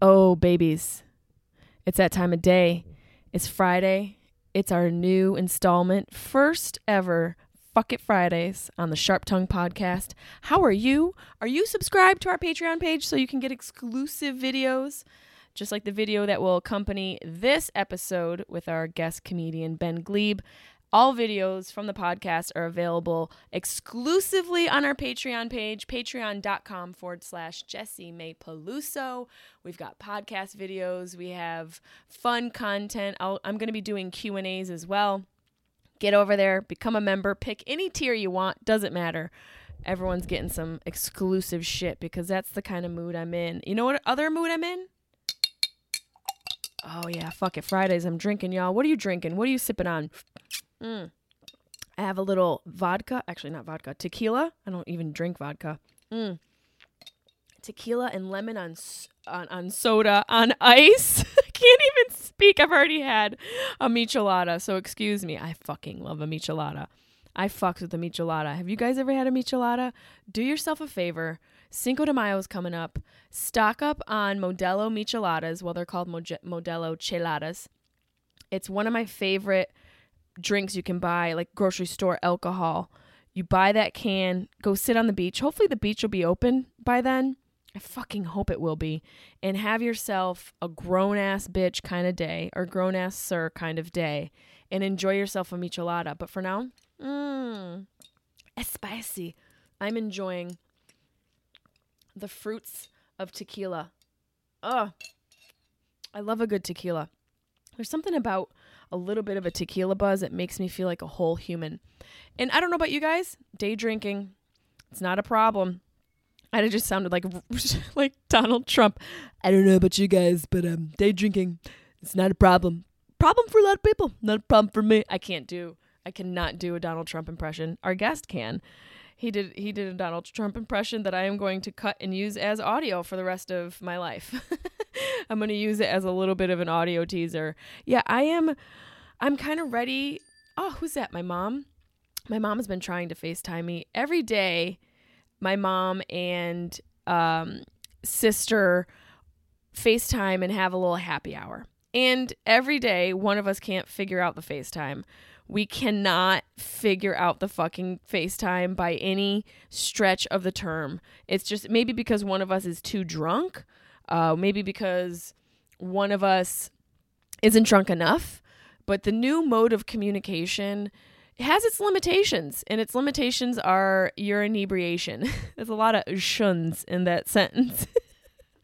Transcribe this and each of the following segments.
Oh, babies. It's that time of day. It's Friday. It's our new installment, first ever Fuck It Fridays on the Sharp Tongue podcast. How are you? Are you subscribed to our Patreon page so you can get exclusive videos? Just like the video that will accompany this episode with our guest comedian Ben Gleib. All videos from the podcast are available exclusively on our Patreon page, patreon.com forward slash Jessimae Peluso. We've got podcast videos. We have fun content. i am going to be doing Q&As as well. Get over there, become a member, pick any tier you want, doesn't matter. Everyone's getting some exclusive shit because that's the kind of mood I'm in. You know what other mood I'm in? Oh yeah, fuck it. Fridays I'm drinking, y'all. What are you drinking? What are you sipping on? Mm. I have a little vodka. Actually, not vodka. Tequila. I don't even drink vodka. Mm. Tequila and lemon on on, on soda on ice. I can't even speak. I've already had a michelada, so excuse me. I fucking love a michelada. I fucks with a michelada. Have you guys ever had a michelada? Do yourself a favor. Cinco de Mayo is coming up. Stock up on Modelo micheladas. Well, they're called Modelo cheladas. It's one of my favorite drinks you can buy, like grocery store alcohol. You buy that can, go sit on the beach. Hopefully, the beach will be open by then. I fucking hope it will be. And have yourself a grown ass bitch kind of day or grown ass sir kind of day and enjoy yourself a michelada. But for now, mmm, spicy. I'm enjoying the fruits of tequila. Oh, I love a good tequila. There's something about a little bit of a tequila buzz, it makes me feel like a whole human. And I don't know about you guys, day drinking, it's not a problem. I just sounded like like Donald Trump. I don't know about you guys, but um, day drinking, it's not a problem. Problem for a lot of people, not a problem for me. I can't do. I cannot do a Donald Trump impression. Our guest can. He did. He did a Donald Trump impression that I am going to cut and use as audio for the rest of my life. I'm going to use it as a little bit of an audio teaser. Yeah, I am. I'm kind of ready. Oh, who's that? My mom. My mom has been trying to FaceTime me every day. My mom and um, sister FaceTime and have a little happy hour. And every day, one of us can't figure out the FaceTime. We cannot figure out the fucking FaceTime by any stretch of the term. It's just maybe because one of us is too drunk uh, maybe because one of us isn't drunk enough. But the new mode of communication has its limitations, and its limitations are your inebriation. There's a lot of shuns in that sentence.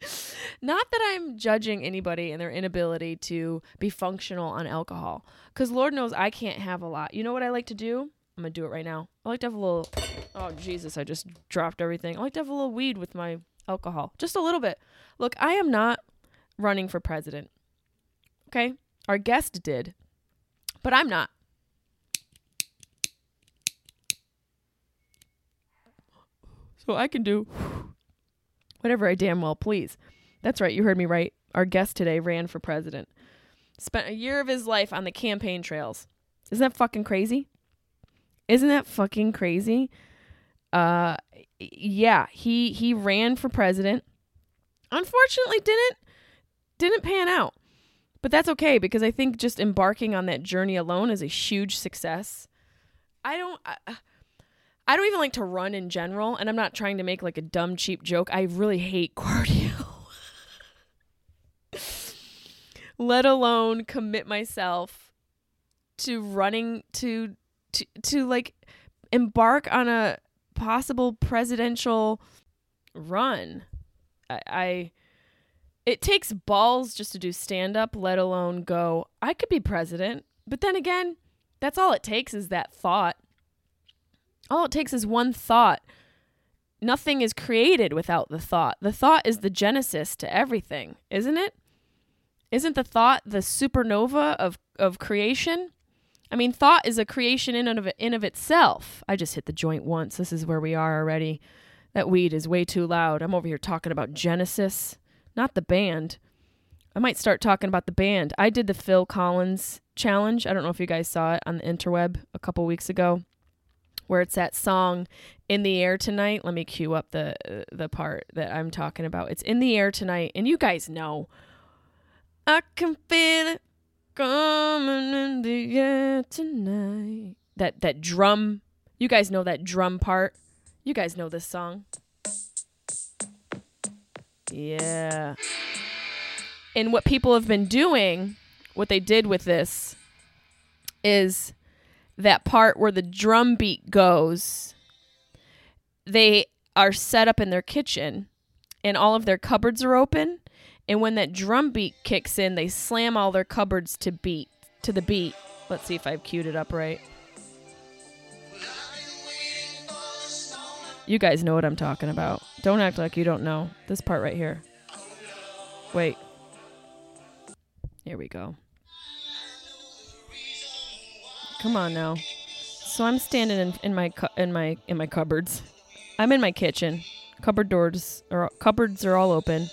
Not that I'm judging anybody and their inability to be functional on alcohol, because Lord knows I can't have a lot. You know what I like to do? I'm gonna do it right now. I like to have a little. Oh Jesus! I just dropped everything. I like to have a little weed with my alcohol, just a little bit. Look, I am not running for president. Okay? Our guest did, but I'm not. So I can do whatever I damn well please. That's right, you heard me right. Our guest today ran for president. Spent a year of his life on the campaign trails. Isn't that fucking crazy? Isn't that fucking crazy? Uh yeah, he he ran for president unfortunately didn't didn't pan out. But that's okay because I think just embarking on that journey alone is a huge success. I don't I, I don't even like to run in general, and I'm not trying to make like a dumb cheap joke. I really hate cardio. Let alone commit myself to running to to to like embark on a possible presidential run. I, I it takes balls just to do stand up, let alone go, I could be president. But then again, that's all it takes is that thought. All it takes is one thought. nothing is created without the thought. The thought is the genesis to everything, isn't it? Isn't the thought the supernova of of creation? I mean, thought is a creation in and of in of itself. I just hit the joint once. This is where we are already. That weed is way too loud. I'm over here talking about Genesis, not the band. I might start talking about the band. I did the Phil Collins challenge. I don't know if you guys saw it on the interweb a couple weeks ago, where it's that song "In the Air Tonight." Let me cue up the the part that I'm talking about. It's "In the Air Tonight," and you guys know. I can feel it coming in the air tonight. That that drum. You guys know that drum part. You guys know this song. Yeah. And what people have been doing, what they did with this is that part where the drum beat goes. They are set up in their kitchen and all of their cupboards are open and when that drum beat kicks in, they slam all their cupboards to beat to the beat. Let's see if I've queued it up right. You guys know what I'm talking about. Don't act like you don't know. This part right here. Wait. Here we go. Come on now. So I'm standing in, in my cu- in my in my cupboards. I'm in my kitchen. Cupboard doors or cupboards are all open.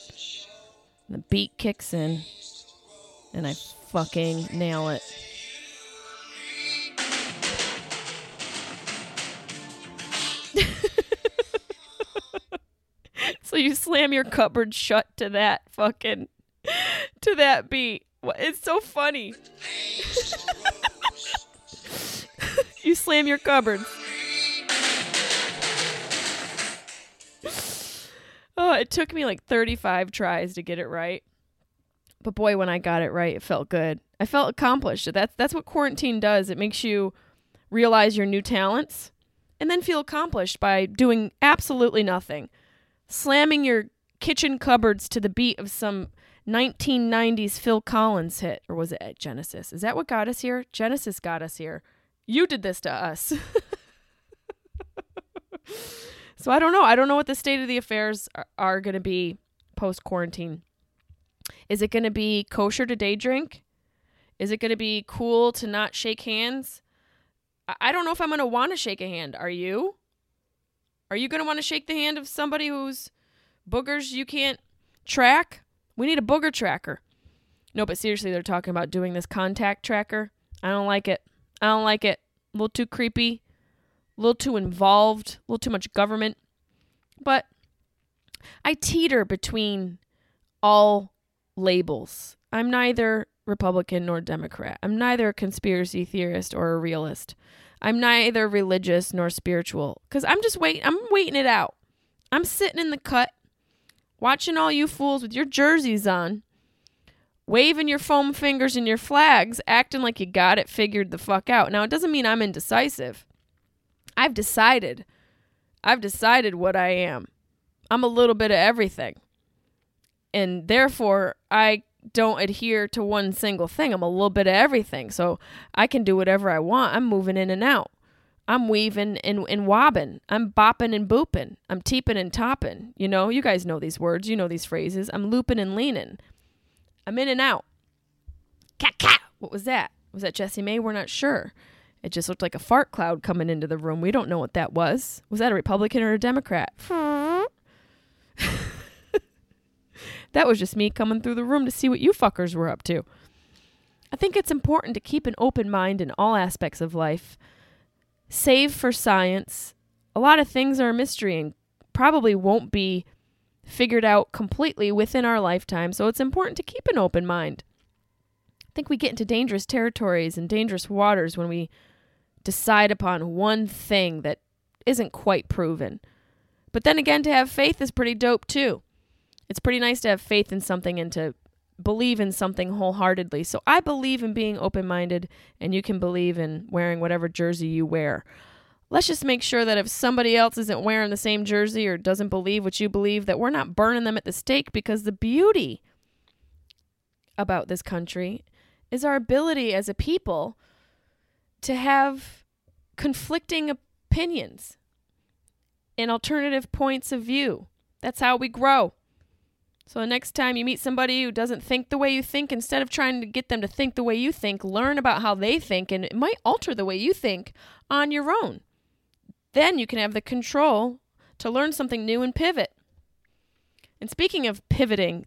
The beat kicks in, and I fucking nail it. so you slam your cupboard shut to that fucking to that beat. It's so funny. you slam your cupboards. Oh, it took me like 35 tries to get it right. But boy, when I got it right, it felt good. I felt accomplished. That's that's what quarantine does. It makes you realize your new talents and then feel accomplished by doing absolutely nothing. Slamming your kitchen cupboards to the beat of some 1990s Phil Collins hit or was it Genesis? Is that what got us here? Genesis got us here. You did this to us. So I don't know. I don't know what the state of the affairs are, are going to be post quarantine. Is it going to be kosher to day drink? Is it going to be cool to not shake hands? I, I don't know if I'm going to want to shake a hand. Are you? Are you going to want to shake the hand of somebody whose boogers you can't track? We need a booger tracker. No, but seriously, they're talking about doing this contact tracker. I don't like it. I don't like it. A little too creepy a little too involved, a little too much government. But I teeter between all labels. I'm neither Republican nor Democrat. I'm neither a conspiracy theorist or a realist. I'm neither religious nor spiritual cuz I'm just waiting I'm waiting it out. I'm sitting in the cut watching all you fools with your jerseys on waving your foam fingers and your flags, acting like you got it figured the fuck out. Now, it doesn't mean I'm indecisive. I've decided. I've decided what I am. I'm a little bit of everything. And therefore, I don't adhere to one single thing. I'm a little bit of everything. So I can do whatever I want. I'm moving in and out. I'm weaving and, and wobbing. I'm bopping and booping. I'm teeping and topping. You know, you guys know these words. You know these phrases. I'm looping and leaning. I'm in and out. Cat, cat. What was that? Was that Jessimae? We're not sure. It just looked like a fart cloud coming into the room. We don't know what that was. Was that a Republican or a Democrat? that was just me coming through the room to see what you fuckers were up to. I think it's important to keep an open mind in all aspects of life. Save for science. A lot of things are a mystery and probably won't be figured out completely within our lifetime, so it's important to keep an open mind. I think we get into dangerous territories and dangerous waters when we decide upon one thing that isn't quite proven. But then again, to have faith is pretty dope too. It's pretty nice to have faith in something and to believe in something wholeheartedly. So I believe in being open minded, and you can believe in wearing whatever jersey you wear. Let's just make sure that if somebody else isn't wearing the same jersey or doesn't believe what you believe, that we're not burning them at the stake because the beauty about this country is our ability as a people to have conflicting opinions. and alternative points of view. That's how we grow. So the next time you meet somebody who doesn't think the way you think, instead of trying to get them to think the way you think, learn about how they think, and it might alter the way you think on your own. Then you can have the control to learn something new and pivot. And speaking of pivoting,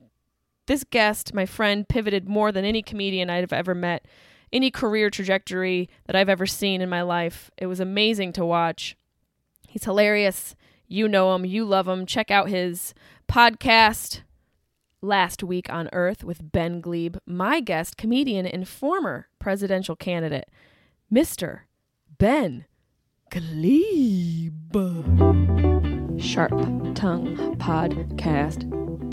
this guest, my friend, pivoted more than any comedian I've ever met, any career trajectory that I've ever seen in my life. It was amazing to watch. He's hilarious. You know him, you love him. Check out his podcast, Last Week on Earth, with Ben Gleib, my guest, comedian and former presidential candidate, Mr. Ben Gleib. Sharp Tongue Podcast.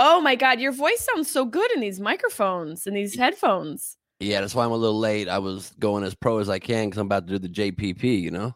Oh my god, your voice sounds so good in these microphones and these headphones. Yeah, that's why I'm a little late. I was going as pro as I can because I'm about to do the JPP. You know.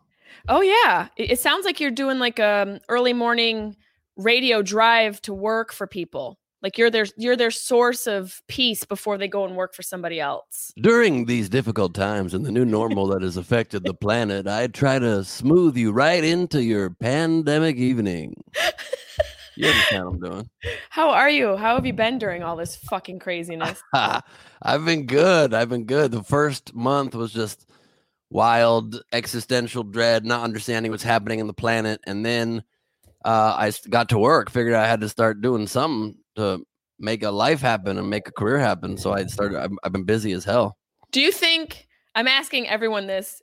Oh yeah, it, sounds like you're doing like a um, early morning radio drive to work for people. Like you're their you're their source of peace before they go and work for somebody else. During these difficult times and the new normal that has affected the planet, I try to smooth you right into your pandemic evening. You understand what I'm doing. How are you? How have you been during all this fucking craziness? I've been good. I've been good. The first month was just wild existential dread, not understanding what's happening in the planet, and then uh, I got to work. Figured I had to start doing something to make a life happen and make a career happen. So I started. I've, I've been busy as hell. Do you think I'm asking everyone this,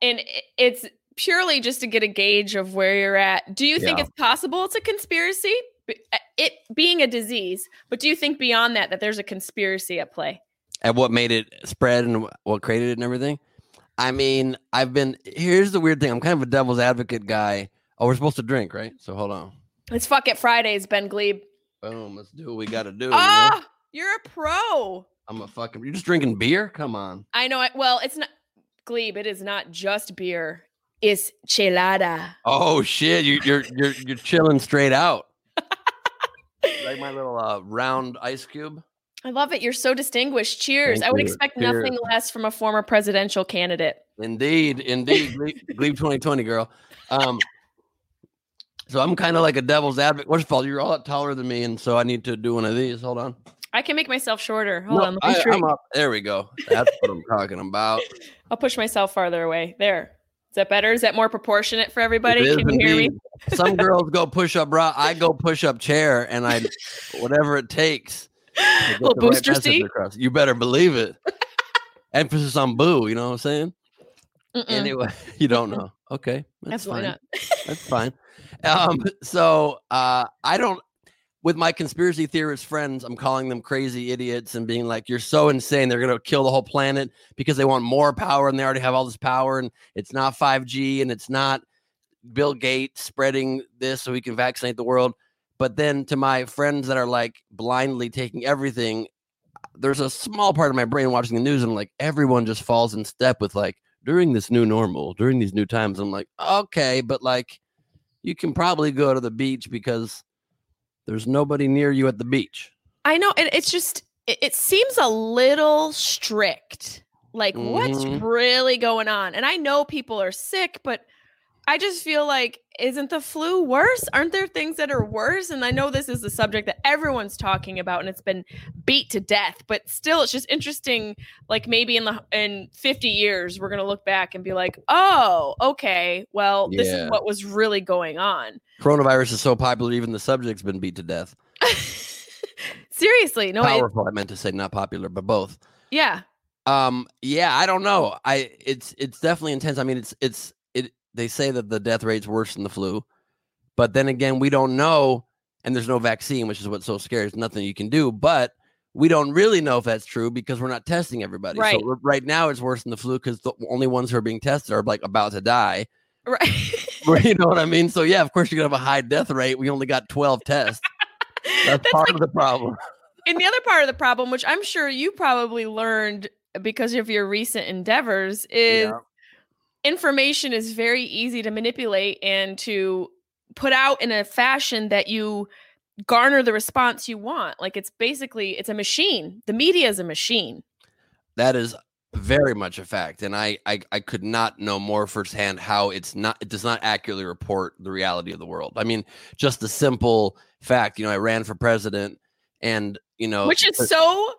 and it's purely just to get a gauge of where you're at. Do you think Yeah. it's possible it's a conspiracy? Uh, It being a disease, but do you think beyond that that there's a conspiracy at play? and what made it spread and what created it and everything. I mean, I've been here's the weird thing. I'm kind of a devil's advocate guy. Oh, we're supposed to drink, right? So hold on. It's fuck it Fridays, Ben Gleib. Boom. Let's do what we got to do. you? Ah, you're a pro. I'm a fucking. You're just drinking beer. Come on. I know it. Well, it's not Gleib. It is not just beer. It's chelada. Oh shit! You, you're you're you're chilling straight out. like my little uh, round ice cube. I love it. You're so distinguished. Cheers. Thank I would you. expect Cheers. nothing less from a former presidential candidate. Indeed, indeed. Gleib, Gleib 2020, girl. Um, so I'm kind of like a devil's advocate. First of all, you're a lot taller than me, and so I need to do one of these. Hold on. I can make myself shorter. Hold No, on. Let me I, am up. There we go. That's what I'm talking about. I'll push myself farther away. There. Is that better? Is that more proportionate for everybody? Can you hear me? Some girls go push up bra. I go push up chair, and I whatever it takes. Little the right seat? across. You better believe it. Emphasis on boo. You know what I'm saying? Mm-mm, Anyway, you don't know. Okay, that's absolutely fine. That's fine. Um, so uh, I don't. With my conspiracy theorist friends, I'm calling them crazy idiots and being like, "You're so insane. They're gonna kill the whole planet because they want more power and they already have all this power and it's not 5G and it's not Bill Gates spreading this so he can vaccinate the world." But then to my friends that are like blindly taking everything, there's a small part of my brain watching the news and I'm like, everyone just falls in step with like during this new normal, during these new times. I'm like, okay, but like you can probably go to the beach because there's nobody near you at the beach. I know. It, it's just, it, it seems a little strict. Like, what's Mhm. really going on? And I know people are sick, but I just feel like, isn't the flu worse? Aren't there things that are worse? And I know this is the subject that everyone's talking about and it's been beat to death, but still, it's just interesting. Like, maybe in the in 50 years, we're going to look back and be like, oh, okay, well, this Yeah. is what was really going on. Coronavirus is so popular, even the subject's been beat to death. Seriously, no, Powerful. I meant to say not popular, but both. yeah, Um, yeah, I don't know. I it's it's definitely intense. I mean, it's it's it. They say that the death rate's worse than the flu, but then again, we don't know, and there's no vaccine, which is what's so scary. There's nothing you can do, but we don't really know if that's true because we're not testing everybody. Right. So right now, it's worse than the flu because the only ones who are being tested are like about to die. right. you know what I mean? So yeah, of course you're gonna have a high death rate. We only got 12 tests. That's, That's part like of the problem. and the other part of the problem, which I'm sure you probably learned because of your recent endeavors, is Yeah. Information is very easy to manipulate and to put out in a fashion that you garner the response you want. Like it's basically it's a machine. The media is a machine. That is very much a fact, and I, I I could not know more firsthand how it's not it does not accurately report the reality of the world. I mean, just the simple fact, you know, I ran for president, and you know, Which is so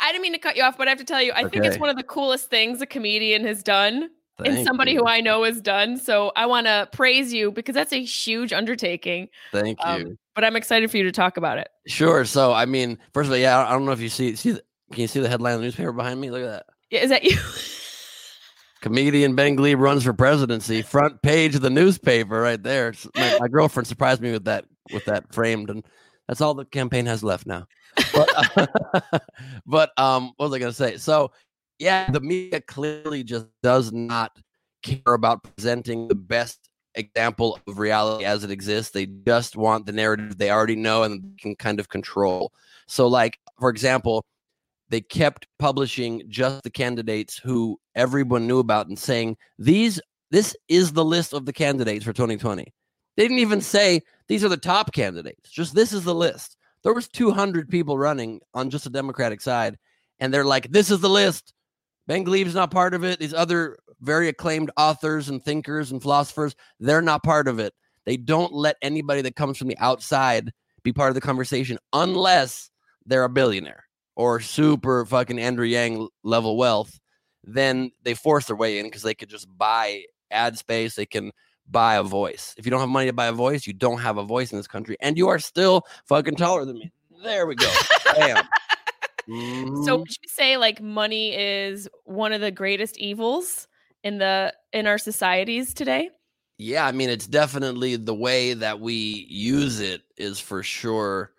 I didn't mean to cut you off, but I have to tell you, I think it's one of the coolest things a comedian has done and somebody you. who I know has done. So I want to praise you because that's a huge undertaking. Thank you. Um, but I'm excited for you to talk about it. sure. So, I mean, first of all, yeah, I don't know if you see see. The, can you see the headline of the newspaper behind me? Look at that. Yeah, Is that you? Comedian Ben Gleib runs for presidency. Front page of the newspaper, right there. My, my girlfriend surprised me with that with that framed, and that's all the campaign has left now. But, but um, what was I going to say? So, yeah, the media clearly just does not care about presenting the best example of reality as it exists. They just want the narrative they already know and can kind of control. So, like for example, they kept publishing just the candidates who everyone knew about and saying these this is the list of the candidates for 2020 they didn't even say these are the top candidates just this is the list there was 200 people running on just the democratic side and they're like this is the list ben gleib's not part of it these other very acclaimed authors and thinkers and philosophers they're not part of it they don't let anybody that comes from the outside be part of the conversation unless they're a billionaire or super fucking Andrew Yang level wealth, then they force their way in because they could just buy ad space. They can buy a voice. If you don't have money to buy a voice, you don't have a voice in this country, and you are still fucking taller than me. There we go. Bam. So Mhm. would you say like money is one of the greatest evils in the in our societies today? yeah, I mean, it's definitely the way that we use it is for sure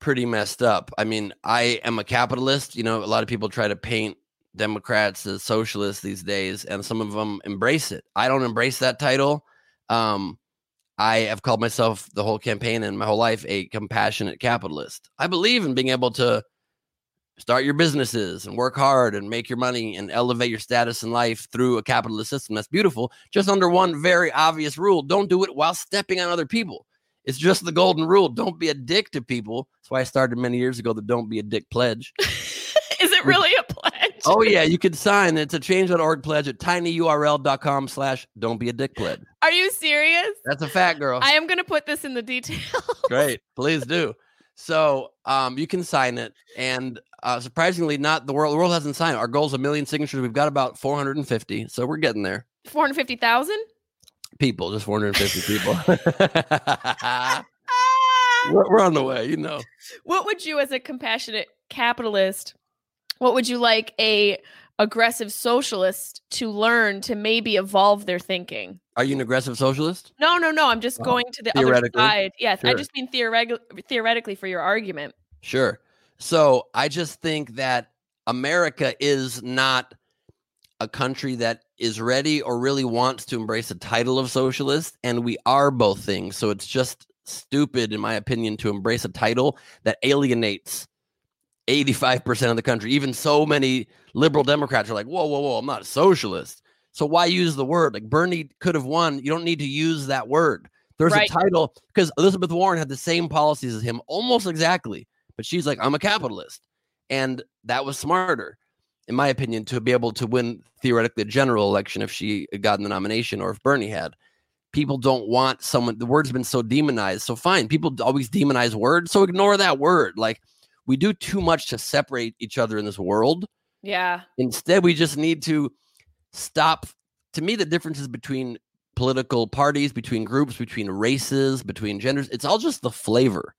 pretty messed up. I mean, I am a capitalist. You know, a lot of people try to paint Democrats as socialists these days, and some of them embrace it. I don't embrace that title. Um, I have called myself the whole campaign and my whole life a compassionate capitalist. I believe in being able to start your businesses and work hard and make your money and elevate your status in life through a capitalist system. That's beautiful. Just under one very obvious rule don't do it while stepping on other people. It's just the golden rule. Don't be a dick to people. That's why I started many years ago the Don't Be a Dick pledge. is it really a pledge? oh, yeah, you could sign. It's a change.org pledge at tinyurl.com slash don't be a dick pledge. Are you serious? That's a fact, girl. I am going to put this in the details. Great. Please do. So um, you can sign it. And uh, surprisingly, not the world. The world hasn't signed it. Our goal is a million signatures. We've got about 450. So we're getting there. 450,000? People, just 450 people. We're, we're on the way, you know. What would you as a compassionate capitalist what would you like a aggressive socialist to learn to maybe evolve their thinking? Are you an aggressive socialist? No, no, no. I'm just Oh, going to the other side. Yes, I just mean theoretic- theoretically for your argument. Sure. So I just think that America is not a country that is ready or really wants to embrace the title of socialist. And we are both things. So it's just stupid, in my opinion, to embrace a title that alienates 85% of the country. Even so many liberal Democrats are like, whoa, whoa, whoa, I'm not a socialist. So why use the word? Like Bernie could have won. You don't need to use that word. There's Right. a title because Elizabeth Warren had the same policies as him, almost exactly. But she's like, I'm a capitalist. And that was smarter, in my opinion, to be able to win theoretically a general election if she had gotten the nomination or if Bernie had. People don't want someone, the word's been so demonized. So fine, people always demonize words. So ignore that word. Like we do too much to separate each other in this world. Yeah. Instead, we just need to stop. To me, the differences between political parties, between groups, between races, between genders, it's all just the flavor.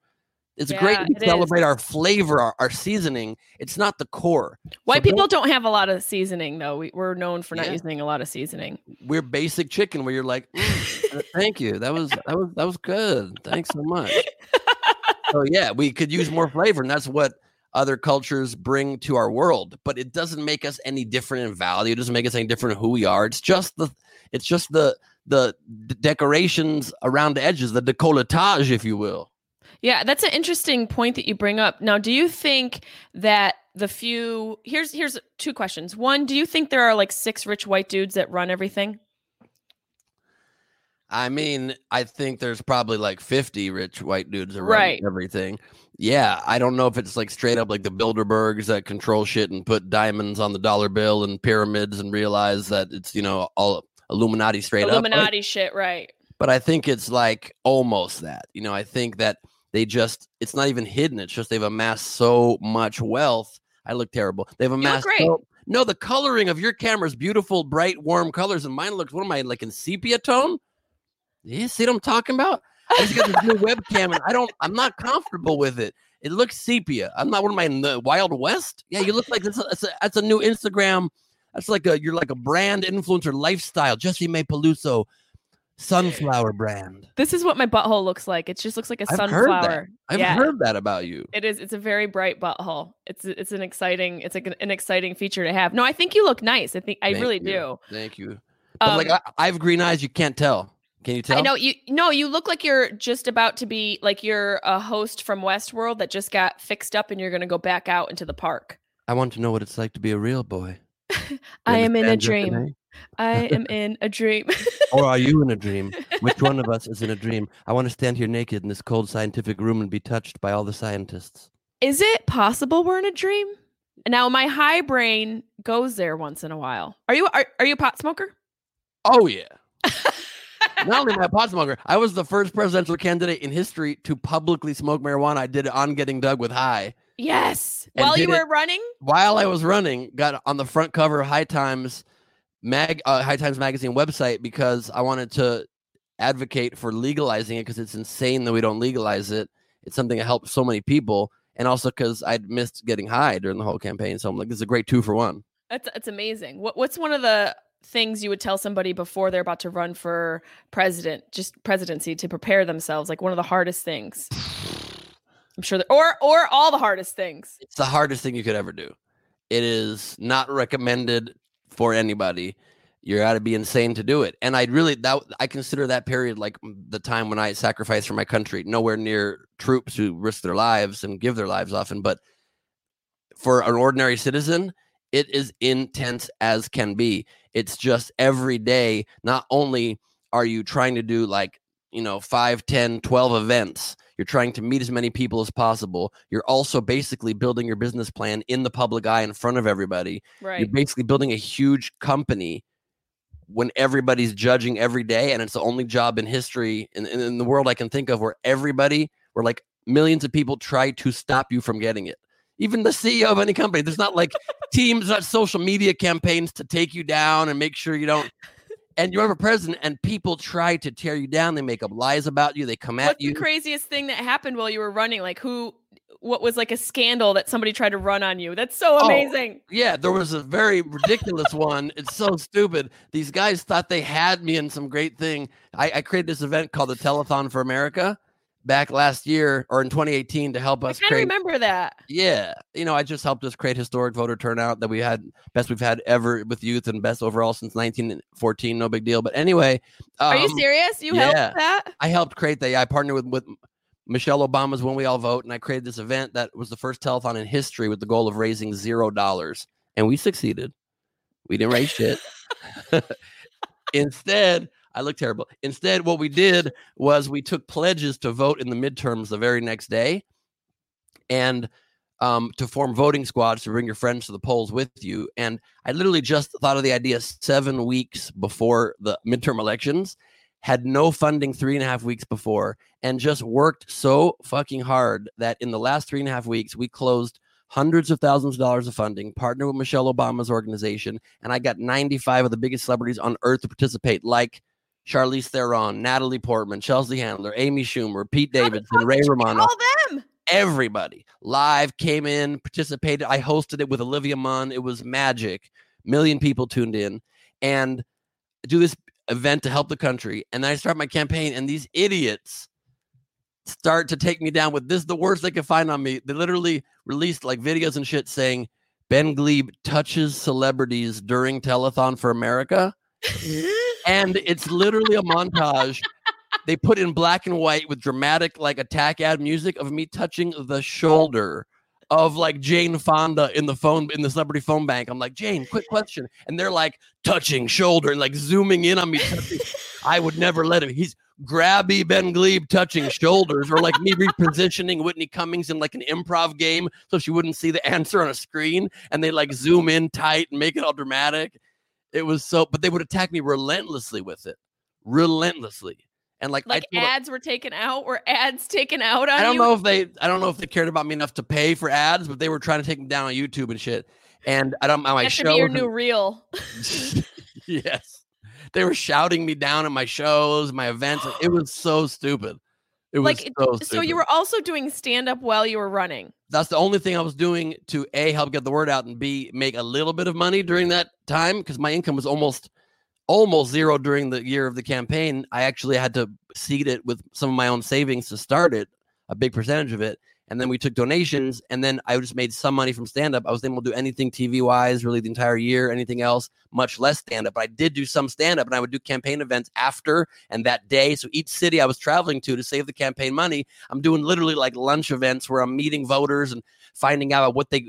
It's Yeah, great it to is. celebrate our flavor, our, our seasoning. It's not the core. White So people don't have a lot of seasoning though. We, we're known for not Yeah. using a lot of seasoning. We're basic chicken where you're like, "Mm, uh, thank you. That was that was that was good. Thanks so much. so yeah, we could use more flavor, and that's what other cultures bring to our world. But it doesn't make us any different in value. It doesn't make us any different who we are. It's just the it's just the the decorations around the edges, the decolletage, if you will. Yeah, that's an interesting point that you bring up. Now, do you think that the few here's here's two questions. One, do you think there are like six rich white dudes that run everything? I mean, I think there's probably like 50 rich white dudes run Right. everything. Yeah, I don't know if it's like straight up like the Bilderbergs that control shit and put diamonds on the dollar bill and pyramids and realize that it's, you know, all Illuminati straight up. Illuminati shit, right? But I think it's like almost that. You know, I think that they just, it's not even hidden. It's just they've amassed so much wealth. I look terrible. They've amassed. great. so- no, the coloring of your camera is beautiful, bright, warm colors, and mine looks. What am I like in sepia tone? You see what I'm talking about? I just got this new webcam, and I don't. I'm not comfortable with it. It looks sepia. I'm not. What am I in the Wild West? Yeah, you look like this. That's a, that's a new Instagram. That's like a. You're like a brand influencer lifestyle. Jessimae Peluso, sunflower brand. This is what my butthole looks like. It just looks like a I've heard sunflower. I've yeah, heard that about you. it is. It's a very bright butthole. It's it's an exciting. It's like an, an exciting feature to have. No, I think you look nice. I think I Thank really you. do. Thank you. But Um, like I, I have green eyes. You can't tell. Can you tell? I know you. No, you look like you're just about to be like you're a host from Westworld that just got fixed up, and you're going to go back out into the park. I want to know what it's like to be a real boy. I am in a dream. I am in a dream. Or are you in a dream? Which one of us is in a dream? I want to stand here naked in this cold scientific room and be touched by all the scientists. Is it possible we're in a dream? Now my high brain goes there once in a while. Are you are, are you a pot smoker? Oh yeah. Not only am I a pot smoker, I was the first presidential candidate in history to publicly smoke marijuana. I did it on Getting Doug with High. Yes. While you were running? While I was running, got on the front cover of High Times mag uh, High Times magazine website because I wanted to advocate for legalizing it because it's insane that we don't legalize it. It's something that helps so many people, and also because I'd missed getting high during the whole campaign. So I'm like, this is a great two for one. That's that's amazing. What what's one of the things you would tell somebody before they're about to run for president, just presidency to prepare themselves? Like one of the hardest things. I'm sure that or or all the hardest things. It's the hardest thing you could ever do. It is not recommended for anybody. You got to be insane to do it. And I really that I consider that period like the time when I sacrificed for my country. Nowhere near troops who risk their lives and give their lives often, but for an ordinary citizen, it is intense as can be. It's just every day. Not only are you trying to do like you know 5 10 12 events you're trying to meet as many people as possible you're also basically building your business plan in the public eye in front of everybody Right. you're basically building a huge company when everybody's judging every day and it's the only job in history in, in, in the world i can think of where everybody where like millions of people try to stop you from getting it even the ceo of any company there's not like teams not social media campaigns to take you down and make sure you don't and you're a president and people try to tear you down they make up lies about you they come at you. What's the craziest thing that happened while you were running? Like who what was like a scandal that somebody tried to run on you? That's so Oh, amazing. Yeah, there was a very ridiculous one. It's so stupid. These guys thought they had me in some great thing. I, I created this event called the Telethon for America back last year or in 2018 to help us I create. remember that. Yeah, you know, I just helped us create historic voter turnout that we had best we've had ever with youth and best overall since 1914. No big deal. But anyway, Are you um, serious? You yeah. helped that? I helped create that. I partnered with with Michelle Obama's When We All Vote, and I created this event that was the first telethon in history with the goal of raising zero dollars, and we succeeded. We didn't raise shit. Instead, I look terrible. Instead, what we did was we took pledges to vote in the midterms the very next day, and um, to form voting squads to bring your friends to the polls with you. And I literally just thought of the idea seven weeks before the midterm elections had no funding three and a half weeks before and just worked so fucking hard that in the last three and a half weeks we closed hundreds of thousands of dollars of funding partnered with michelle obama's organization and i got 95 of the biggest celebrities on earth to participate like charlize theron natalie portman chelsea handler amy schumer pete davidson ray romano All them. everybody live came in, participated. I hosted it with Olivia Munn. It was magic. Million people tuned in, and do this event to help the country. And then I start my campaign, and these idiots start to take me down with this is the worst they could find on me. They literally released like videos and shit saying Ben Gleib touches celebrities during Telethon for America. and it's literally a montage. They put in black and white with dramatic like attack ad music of me touching the shoulder of like Jane Fonda in the phone in the celebrity phone bank. I'm like, Jane, quick question. And they're like touching shoulder and like zooming in on me. I would never let him. He's grabby Ben Gleib touching shoulders, or like me repositioning Whitney Cummings in like an improv game so she wouldn't see the answer on a screen. And they like zoom in tight and make it all dramatic. It was so, but they would attack me relentlessly with it, relentlessly. And like, like ads were taken out. Were ads taken out on I don't you? know if they, I don't know if they cared about me enough to pay for ads, but they were trying to take me down on YouTube and shit. And I don't, on my That show, be your new reel. yes, they were shouting me down at my shows, my events. Like, it was so stupid. It was Like, so. So you were also doing stand up while you were running. that's the only thing I was doing to a help get the word out and b make a little bit of money during that time because my income was almost almost zero during the year of the campaign. I actually had to seed it with some of my own savings to start it, a big percentage of it. And then we took donations, and then I just made some money from stand up. I was able to do anything TV wise, really the entire year, anything else, much less stand up. But I did do some stand up, and I would do campaign events after and that day. So each city I was traveling to to save the campaign money, I'm doing literally like lunch events where I'm meeting voters and finding out what they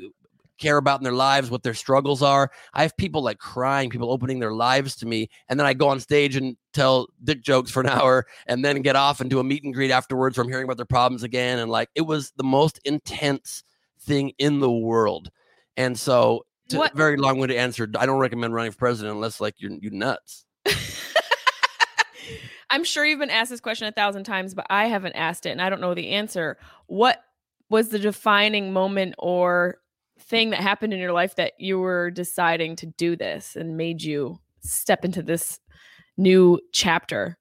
care about in their lives, what their struggles are. I have people like crying, people opening their lives to me, and then I go on stage and tell dick jokes for an hour and then get off and do a meet and greet afterwards where I'm hearing about their problems again. And like it was the most intense thing in the world. And so to What- very long-winded answer, I don't recommend running for president unless like you're you nuts. I'm sure you've been asked this question a thousand times, but I haven't asked it and I don't know the answer. What was the defining moment or thing that happened in your life that you were deciding to do this and made you step into this new chapter?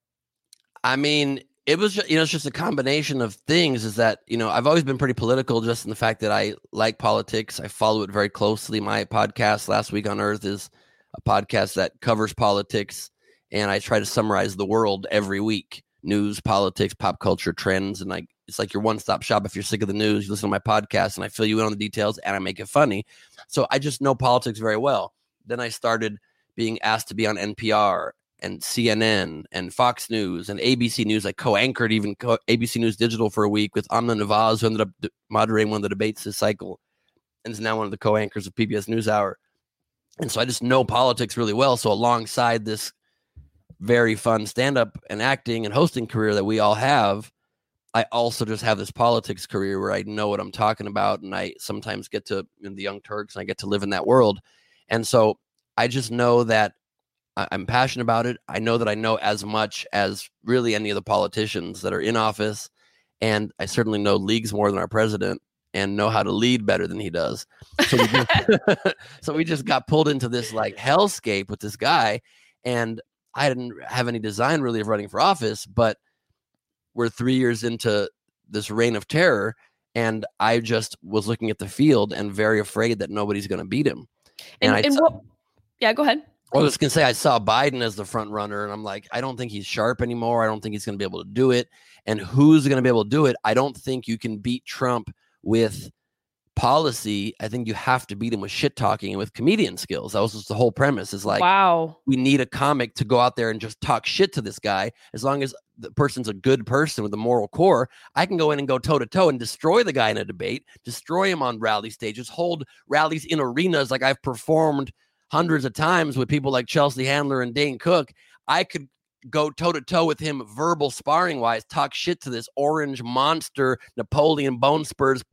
I mean, it was you know, it's just a combination of things. Is that you know, I've always been pretty political, just in the fact that I like politics. I follow it very closely. My podcast, Last Week on Earth, is a podcast that covers politics, and I try to summarize the world every week: news, politics, pop culture, trends, and like it's like your one-stop shop. If you're sick of the news, you listen to my podcast, and I fill you in on the details, and I make it funny. So I just know politics very well. Then I started being asked to be on NPR and CNN and Fox News and ABC News. I co-anchored even co- ABC News Digital for a week with Amna Nawaz, who ended up moderating one of the debates this cycle, and is now one of the co-anchors of PBS NewsHour. And so I just know politics really well. So alongside this very fun stand-up and acting and hosting career that we all have, I also just have this politics career where I know what I'm talking about, and I sometimes get to in the Young Turks, and I get to live in that world. And so I just know that I'm passionate about it. I know that I know as much as really any of the politicians that are in office. And I certainly know leagues more than our president and know how to lead better than he does. So we just, so we just got pulled into this like hellscape with this guy. And I didn't have any design really of running for office, but we're three years into this reign of terror. And I just was looking at the field and very afraid that nobody's going to beat him. And, I and saw- what? Yeah, go ahead. I was gonna say I saw Biden as the front runner, and I'm like, I don't think he's sharp anymore. I don't think he's gonna be able to do it. And who's gonna be able to do it? I don't think you can beat Trump with policy. I think you have to beat him with shit talking and with comedian skills. That was just the whole premise. Is like wow. we need a comic to go out there and just talk shit to this guy. As long as the person's a good person with a moral core, I can go in and go toe to toe and destroy the guy in a debate, destroy him on rally stages, hold rallies in arenas like I've performed hundreds of times with people like Chelsea Handler and Dane Cook. I could go toe to toe with him verbal sparring wise, talk shit to this orange monster Napoleon Bone Spurs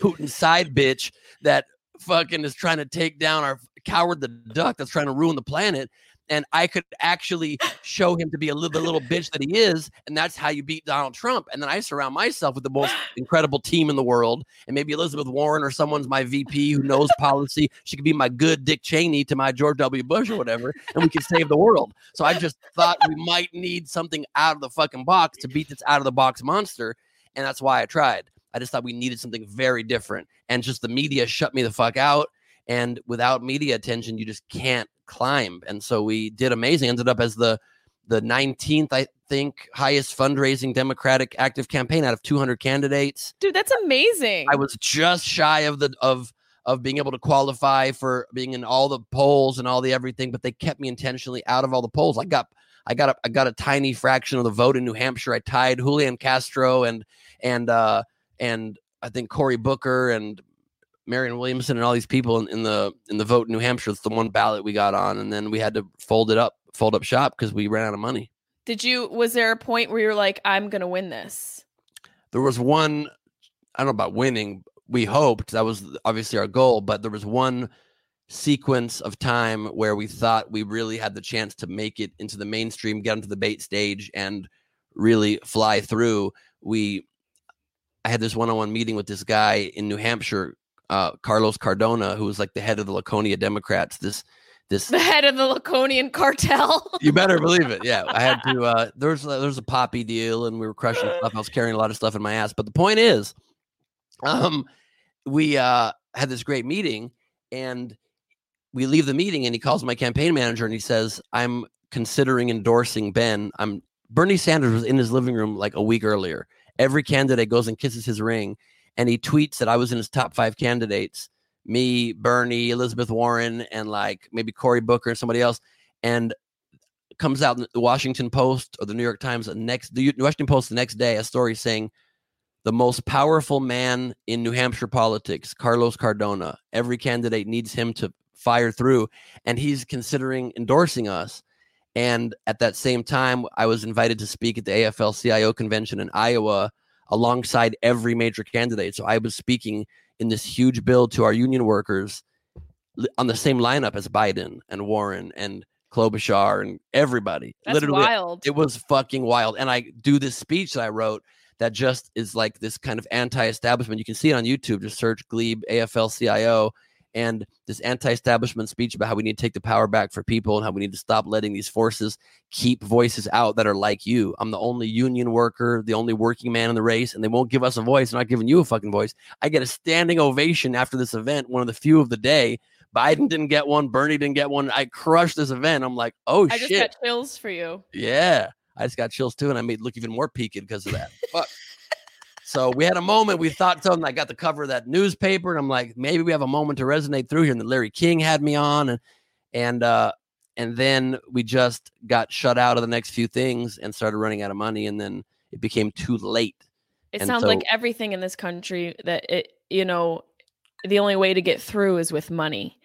Putin side bitch that fucking is trying to take down our coward the duck that's trying to ruin the planet. And I could actually show him to be a little little bitch that he is, and that's how you beat Donald Trump. And then I surround myself with the most incredible team in the world, and maybe Elizabeth Warren or someone's my VP who knows policy. She could be my good Dick Cheney to my George W. Bush or whatever, and we could save the world. So I just thought we might need something out of the fucking box to beat this out of the box monster, and that's why I tried. I just thought we needed something very different. And just the media shut me the fuck out. And without media attention, you just can't climb. And so we did amazing. Ended up as the the 19th, I think, highest fundraising Democratic active campaign out of 200 candidates. Dude, that's amazing. I was just shy of the of of being able to qualify for being in all the polls and all the everything, but they kept me intentionally out of all the polls. I got I got a I got a tiny fraction of the vote in New Hampshire. I tied Julian Castro and and uh and I think Cory Booker and Marianne Williamson and all these people in, in the in the vote in New Hampshire. It's the one ballot we got on, and then we had to fold it up, fold up shop because we ran out of money. Did you? Was there a point where you're like, I'm gonna win this? There was one. I don't know about winning, we hoped that was obviously our goal, but there was one sequence of time where we thought we really had the chance to make it into the mainstream, get onto the bait stage, and really fly through. We, I had this one-on-one meeting with this guy in New Hampshire, uh, Carlos Cardona, who was like the head of the Laconia Democrats. This, this the head of the Laconian cartel. you better believe it. Yeah, I had to. Uh, there was there was a poppy deal, and we were crushing stuff. I was carrying a lot of stuff in my ass. But the point is, um, we uh, had this great meeting and we leave the meeting and he calls my campaign manager and he says, I'm considering endorsing Ben. I'm Bernie Sanders was in his living room like a week earlier. Every candidate goes and kisses his ring and he tweets that I was in his top five candidates me, Bernie, Elizabeth Warren, and like maybe Cory Booker and somebody else. And comes out in the Washington Post or the New York Times the next the Washington Post the next day a story saying the most powerful man in New Hampshire politics, Carlos Cardona. Every candidate needs him to fire through, and he's considering endorsing us. And at that same time, I was invited to speak at the AFL CIO convention in Iowa alongside every major candidate. So I was speaking in this huge bill to our union workers on the same lineup as Biden and Warren and Klobuchar and everybody. That's Literally, wild. it was fucking wild. And I do this speech that I wrote that just is like this kind of anti-establishment. You can see it on YouTube. Just search Gleib AFL CIO and this anti-establishment speech about how we need to take the power back for people and how we need to stop letting these forces keep voices out that are like you. I'm the only union worker, the only working man in the race, and they won't give us a voice. I'm not giving you a fucking voice. I get a standing ovation after this event, one of the few of the day. Biden didn't get one. Bernie didn't get one. I crushed this event. I'm like, oh I shit. I just got chills for you. Yeah. I just got chills too, and I made look even more peaked because of that. Fuck. So we had a moment. We thought something. I got the cover of that newspaper, and I'm like, maybe we have a moment to resonate through here. And then Larry King had me on, and and uh, and then we just got shut out of the next few things and started running out of money, and then it became too late. It And sounds so- like everything in this country that it, you know, the only way to get through is with money.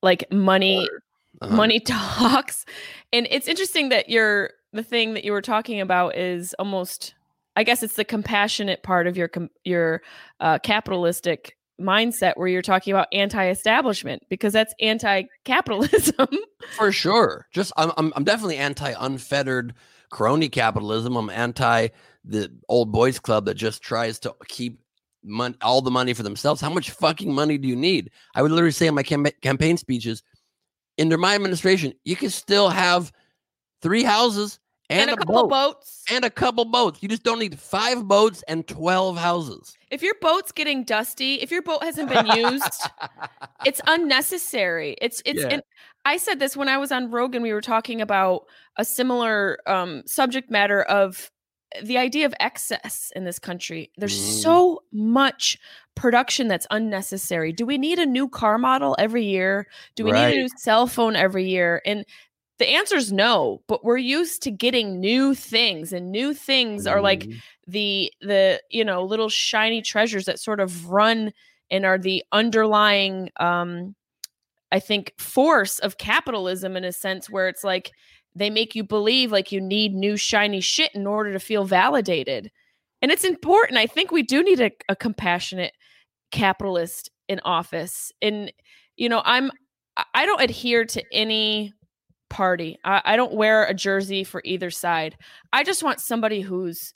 Like money, Uh-huh. money talks. And it's interesting that you're the thing that you were talking about is almost I guess it's the compassionate part of your your uh, capitalistic mindset where you're talking about anti-establishment because that's anti-capitalism. for sure. Just I'm I'm, I'm definitely anti unfettered crony capitalism. I'm anti the old boys club that just tries to keep mon- all the money for themselves. How much fucking money do you need? I would literally say in my cam- campaign speeches, under my administration, you can still have three houses and, a couple boat boats. and a couple boats. You just don't need five boats and twelve houses. If your boat's getting dusty, if your boat hasn't been used, it's unnecessary. It's it's Yeah. and I said this when I was on Rogan. We were talking about a similar um, subject matter of the idea of excess in this country. There's Mhm. so much production that's unnecessary. Do we need a new car model every year? Do we need a new cell phone every year? And the answer is no. But we're used to getting new things, and new things are like Mhm. the the you know little shiny treasures that sort of run and are the underlying um i think force of capitalism in a sense where it's like they make you believe like you need new shiny shit in order to feel validated and it's important i think we do need a, a compassionate capitalist in office and you know i'm i don't adhere to any party I, I don't wear a jersey for either side i just want somebody who's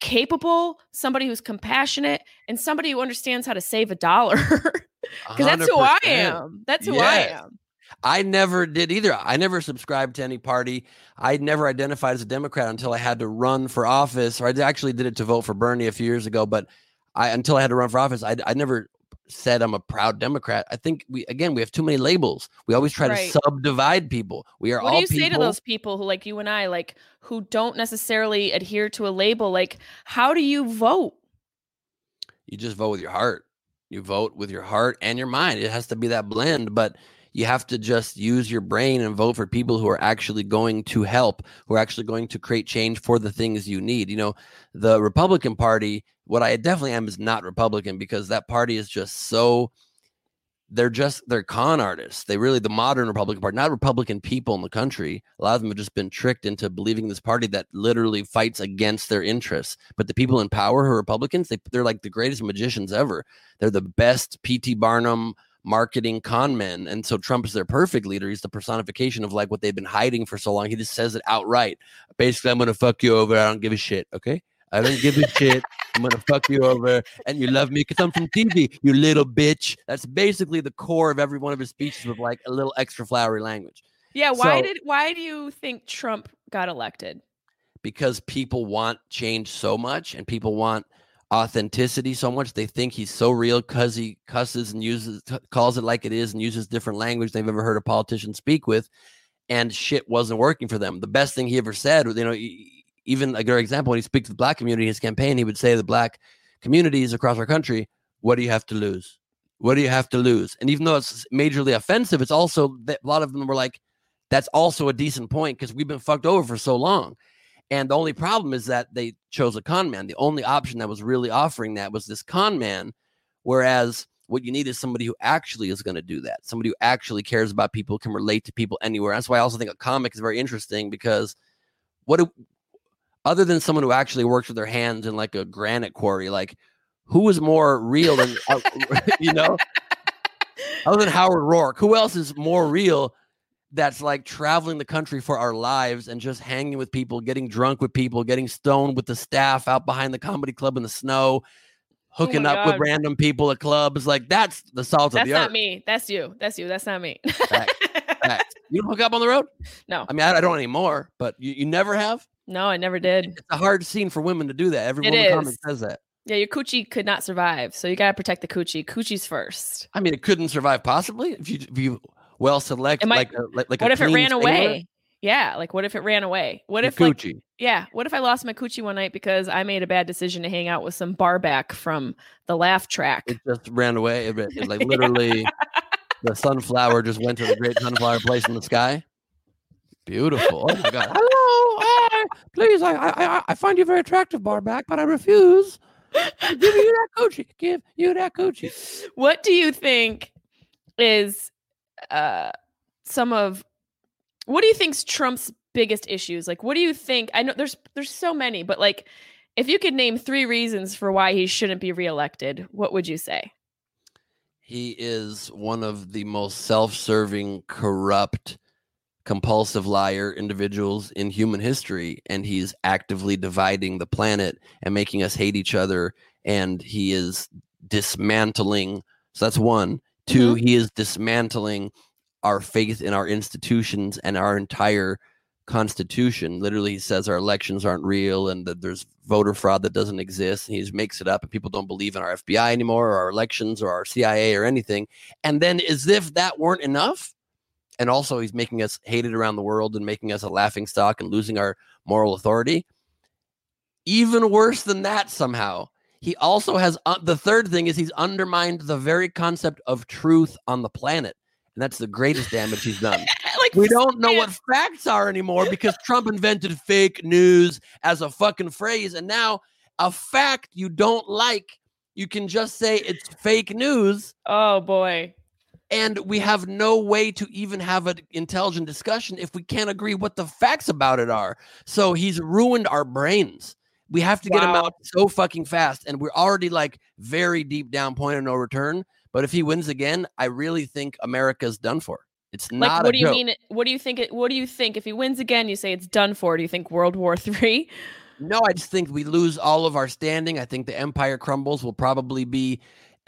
capable, somebody who's compassionate, and somebody who understands how to save a dollar. Because that's who I am. That's who I am. I never did either. I never subscribed to any party. I never identified as a Democrat until I had to run for office, or I actually did it to vote for Bernie a few years ago. But I until I had to run for office, I I never said I'm a proud Democrat. I think we again we have too many labels. We always try Right. to subdivide people. We are What all What do you people. say to those people who, like you and I, like who don't necessarily adhere to a label? Like, how do you vote? you just vote with your heart. You vote with your heart and your mind. It has to be that blend, but you have to just use your brain and vote for people who are actually going to help, who are actually going to create change for the things you need. You know, the Republican Party, what I definitely am is not Republican because that party is just so they're just they're con artists. They really the modern Republican Party, not Republican people in the country. A lot of them have just been tricked into believing this party that literally fights against their interests. But the people in power who are Republicans, they they're like the greatest magicians ever. They're the best P.T. Barnum marketing con men. And so Trump is their perfect leader. He's the personification of like what they've been hiding for so long. He just says it outright. Basically, I'm gonna fuck you over. I don't give a shit. Okay. I don't give a shit. I'm gonna fuck you over, and you love me because I'm from TV, you little bitch. That's basically the core of every one of his speeches with like a little extra flowery language. Yeah, why So- did why do you think Trump got elected? Because people want change so much, and people want authenticity so much. They think he's so real because he cusses and uses calls it like it is and uses different language they've ever heard a politician speak with, and shit wasn't working for them. The best thing he ever said, you know, even a good example when he speaks to the black community his campaign, he would say to the black communities across our country, "What do you have to lose? What do you have to lose?" And even though it's majorly offensive, it's also a lot of them were like, "That's also a decent point because we've been fucked over for so long." And the only problem is that they chose a con man. The only option that was really offering that was this con man. Whereas what you need is somebody who actually is going to do that, somebody who actually cares about people, can relate to people anywhere. That's why I also think a comic is very interesting because what do, other than someone who actually works with their hands in like a granite quarry, like who is more real than uh, you know, other than Howard Roark, who else is more real that's like traveling the country for our lives and just hanging with people, getting drunk with people, getting stoned with the staff out behind the comedy club in the snow, hooking my up with random people at clubs. Like that's the salt That's of the earth. That's not me. That's you. That's you. That's not me. Facts. Facts. You don't hook up on the road? No. I mean, I, I don't anymore, but you, you never have? No, I never did. It's a hard scene for women to do that. Every It woman comic is. says that. Yeah, your coochie could not survive, so you gotta protect the coochie. Coochie's first. I mean, it couldn't survive possibly if you if you well select might- like a, like, like a what if it ran stingler, away? Yeah, like what if it ran away? What your if like coochie. yeah, what if I lost my coochie one night because I made a bad decision to hang out with some barback from the laugh track? it just ran away. It, it, like literally, the sunflower just went to the great sunflower place in the sky. Beautiful. Oh my god. Hello. Hi. Please, I, I I- I find you very attractive, Barback, but I refuse to give you that coochie. Give you that coochie. What do you think is uh some of what do you think's Trump's biggest issues? Like what do you think? I know there's there's so many, but like if you could name three reasons for why he shouldn't be reelected, what would you say? He is one of the most self-serving, corrupt, compulsive liar individuals in human history, and he's actively dividing the planet and making us hate each other. And he is dismantling. So that's one. 2 mm-hmm. he is dismantling our faith in our institutions and our entire constitution. Literally, he says our elections aren't real and that there's voter fraud that doesn't exist. And he just makes it up, and people don't believe in our FBI anymore, or our elections, or our CIA, or anything. And then, as if that weren't enough, and also he's making us hated around the world and making us a laughing stock and losing our moral authority. Even worse than that, somehow, he also has uh, the third thing is he's undermined the very concept of truth on the planet. And that's the greatest damage he's done. like We don't know what facts are anymore because Trump invented fake news as a fucking phrase. And now a fact you don't like, you can just say it's fake news. Oh boy. And we have no way to even have an intelligent discussion if we can't agree what the facts about it are. So he's ruined our brains. We have to get him out so fucking fast. And we're already like very deep down, point of no return. But if he wins again, I really think America's done for. It's not. Like what a do you joke. mean what do you think it what do you think if he wins again you say it's done for? Do you think World War 3? No, I just think we lose all of our standing. I think the empire crumbles. Will probably be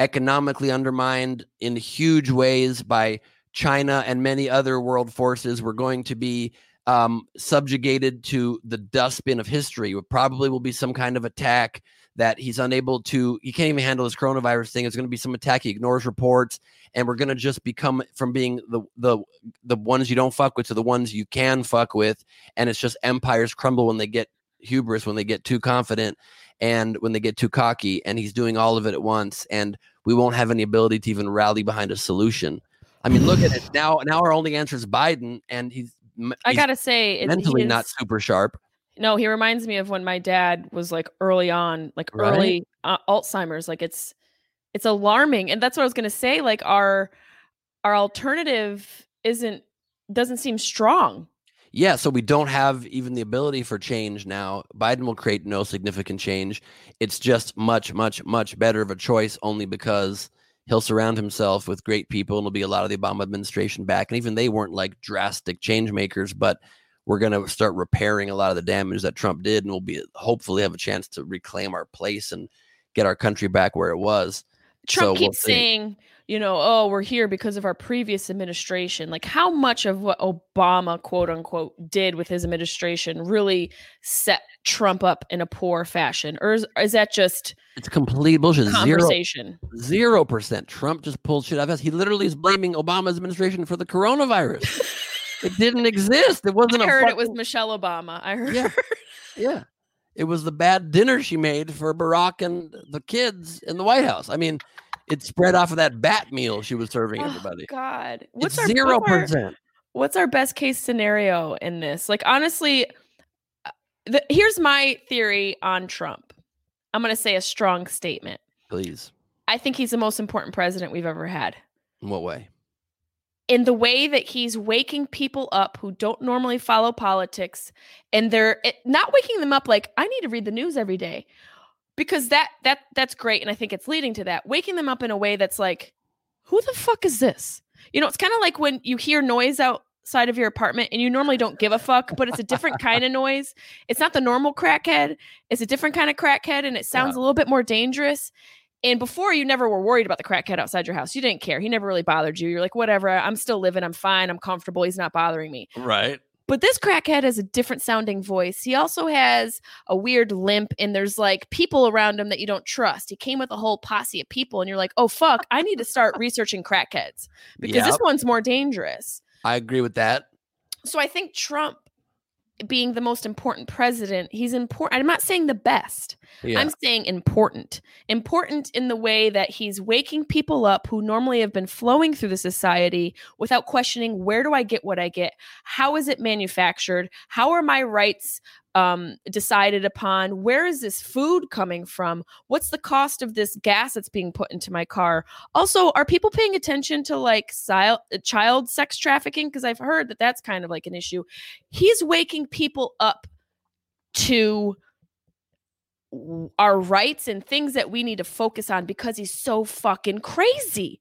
economically undermined in huge ways by China and many other world forces were going to be um, subjugated to the dustbin of history. It probably will be some kind of attack that he's unable to, he can't even handle his coronavirus thing. It's going to be some attack. He ignores reports, and we're going to just become from being the the the ones you don't fuck with to the ones you can fuck with, and it's just empires crumble when they get hubris, when they get too confident, and when they get too cocky. And he's doing all of it at once, and we won't have any ability to even rally behind a solution. I mean, look at it now. Now our only answer is Biden, and he's. I gotta say, mentally not super sharp. No, he reminds me of when my dad was like early on, like Right? early uh, Alzheimer's. Like it's it's alarming, and that's what I was gonna say. Like our our alternative isn't doesn't seem strong. Yeah, so we don't have even the ability for change now. Biden will create no significant change. It's just much, much, much better of a choice only because he'll surround himself with great people and it'll be a lot of the Obama administration back. And even they weren't like drastic change makers, but we're going to start repairing a lot of the damage that Trump did and we'll be hopefully have a chance to reclaim our place and get our country back where it was. Trump So we'll keeps see. saying, you know, oh, we're here because of our previous administration. Like, how much of what Obama, quote unquote, did with his administration really set Trump up in a poor fashion? Or is, is that just It's complete bullshit. Zero conversation? Zero percent. Trump just pulled shit out of his. He literally is blaming Obama's administration for the coronavirus. it didn't exist. It wasn't I a heard it was Michelle Obama. I heard. Yeah. Yeah. It was the bad dinner she made for Barack and the kids in the White House. I mean, it spread off of that bat meal she was serving everybody. Oh, everybody. God, it's what's our zero percent. what's our best case scenario in this? Like honestly, uh, the, here's my theory on Trump. I'm going to say a strong statement. Please. I think he's the most important president we've ever had. In what way? In the way that he's waking people up who don't normally follow politics and they're it, not waking them up like I need to read the news every day. Because that that that's great and I think it's leading to that. Waking them up in a way that's like who the fuck is this? You know, it's kind of like when you hear noise outside of your apartment and you normally don't give a fuck, but it's a different kind of noise. It's not the normal crackhead, it's a different kind of crackhead and it sounds a little bit more dangerous. And before you never were worried about the crackhead outside your house. You didn't care. He never really bothered you. You're like, whatever, I'm still living, I'm fine, I'm comfortable, he's not bothering me. Right. But this crackhead has a different sounding voice. He also has a weird limp, and there's like people around him that you don't trust. He came with a whole posse of people, and you're like, oh, fuck, I need to start researching crackheads because this one's more dangerous. I agree with that. So I think Trump being the most important president, he's important. I'm not saying the best. Yeah. I'm saying important. Important in the way that he's waking people up who normally have been flowing through the society without questioning where do I get what I get? How is it manufactured? How are my rights um, decided upon? Where is this food coming from? What's the cost of this gas that's being put into my car? Also, are people paying attention to like sil- child sex trafficking? Because I've heard that that's kind of like an issue. He's waking people up to our rights and things that we need to focus on because he's so fucking crazy.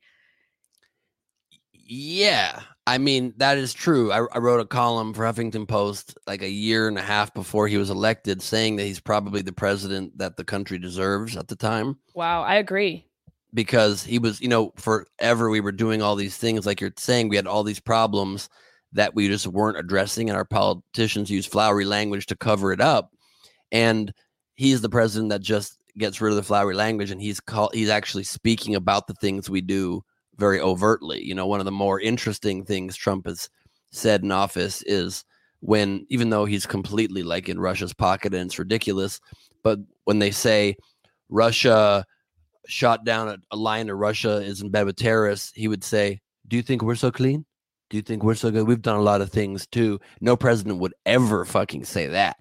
Yeah, I mean that is true. I, I wrote a column for Huffington Post like a year and a half before he was elected, saying that he's probably the president that the country deserves at the time Wow, I agree. because he was, you know, forever we were doing all these things like you're saying. We had all these problems that we just weren't addressing, and our politicians use flowery language to cover it up. And he's the president that just gets rid of the flowery language, and he's called. He's actually speaking about the things we do very overtly. You know, one of the more interesting things Trump has said in office is when, even though he's completely like in Russia's pocket and it's ridiculous, but when they say Russia shot down a, a line of Russia is in bed with terrorists, he would say, Do you think we're so clean? Do you think we're so good? We've done a lot of things too. No president would ever fucking say that.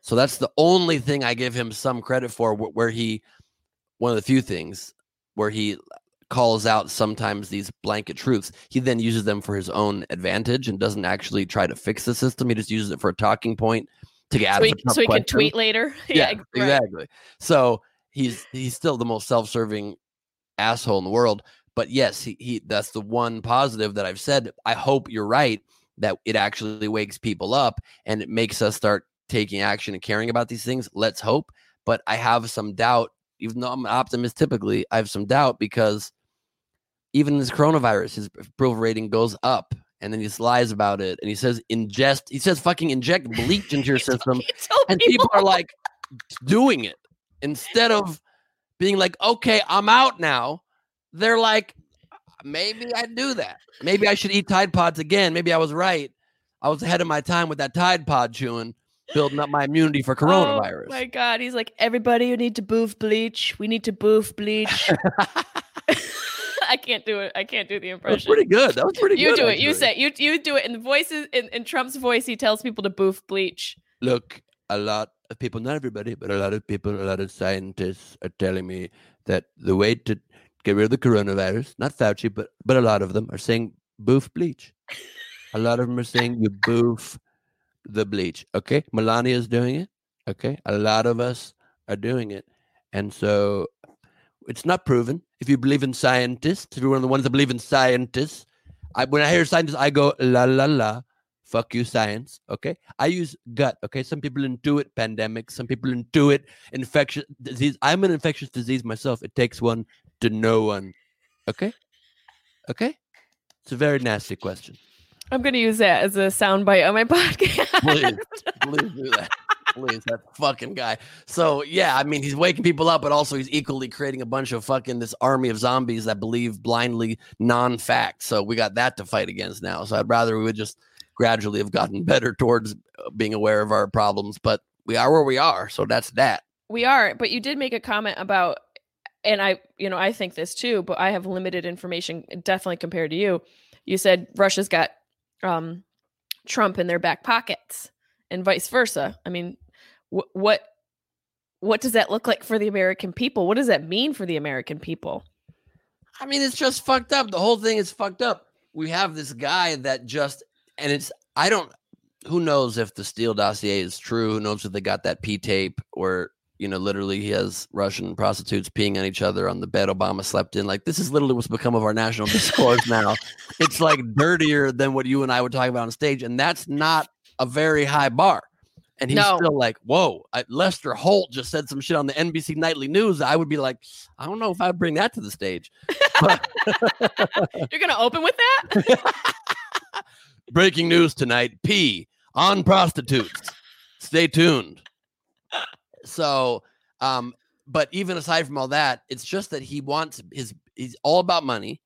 So that's the only thing I give him some credit for, where he, one of the few things where he calls out sometimes these blanket truths. He then uses them for his own advantage and doesn't actually try to fix the system. He just uses it for a talking point to get out So of he, tough so he can tweet later. Yeah, ex- right. exactly. So he's he's still the most self-serving asshole in the world. But yes, he, he that's the one positive that I've said. I hope you're right that it actually wakes people up and it makes us start taking action and caring about these things. Let's hope. But I have some doubt, even though I'm an optimist typically, I have some doubt because even this coronavirus, his approval rating goes up. And then he just lies about it. And he says ingest, he says fucking inject bleach into your system. And people are like doing it instead of being like, okay, I'm out now. They're like, maybe I do that. Maybe I should eat Tide Pods again. Maybe I was right. I was ahead of my time with that Tide Pod chewing, building up my immunity for coronavirus. Oh my god, he's like, everybody, you need to boof bleach. We need to boof bleach. I can't do it. I can't do the that was impression. pretty good. That was pretty you good. You do it. You actually. say you you do it in the voices in, in Trump's voice. He tells people to boof bleach. look, a lot of people, not everybody, but a lot of people, a lot of scientists are telling me that the way to get rid of the coronavirus, not Fauci, but but a lot of them are saying boof bleach. A lot of them are saying you boof the bleach. Okay, Melania is doing it. Okay, a lot of us are doing it, and so it's not proven. If you believe in scientists, if you're one of the ones that believe in scientists, I, when I hear scientists, I go la la la. Fuck you, science. Okay. I use gut. Okay. Some people intuit pandemic. Some people intuit infectious disease. I'm an infectious disease myself. It takes one to know one. Okay. Okay. It's a very nasty question. I'm gonna use that as a soundbite on my podcast. Please, please do that. Please, that fucking guy. So yeah, I mean, he's waking people up, but also he's equally creating a bunch of fucking this army of zombies that believe blindly non-fact. So we got that to fight against now. So I'd rather we would just gradually have gotten better towards uh, being aware of our problems, but we are where we are. So that's that. we are, but you did make a comment about, and I, you know, I think this too, but I have limited information, definitely compared to you. You said Russia's got um, Trump in their back pockets, and vice versa. I mean, wh- what what does that look like for the American people? What does that mean for the American people? I mean, it's just fucked up. The whole thing is fucked up. We have this guy that just, and it's, I don't, who knows if the Steele dossier is true? Who knows if they got that P tape where, you know, literally he has Russian prostitutes peeing on each other on the bed Obama slept in? Like, this is literally what's become of our national discourse now. It's like dirtier than what you and I would talk about on stage. And that's not a very high bar. And he's No. still like, whoa, I, Lester Holt just said some shit on the NBC Nightly News. I would be like, I don't know if I'd bring that to the stage. But You're gonna open with that? breaking news tonight P on prostitutes. Stay tuned. So, um, but even aside from all that, it's just that he wants his, he's all about money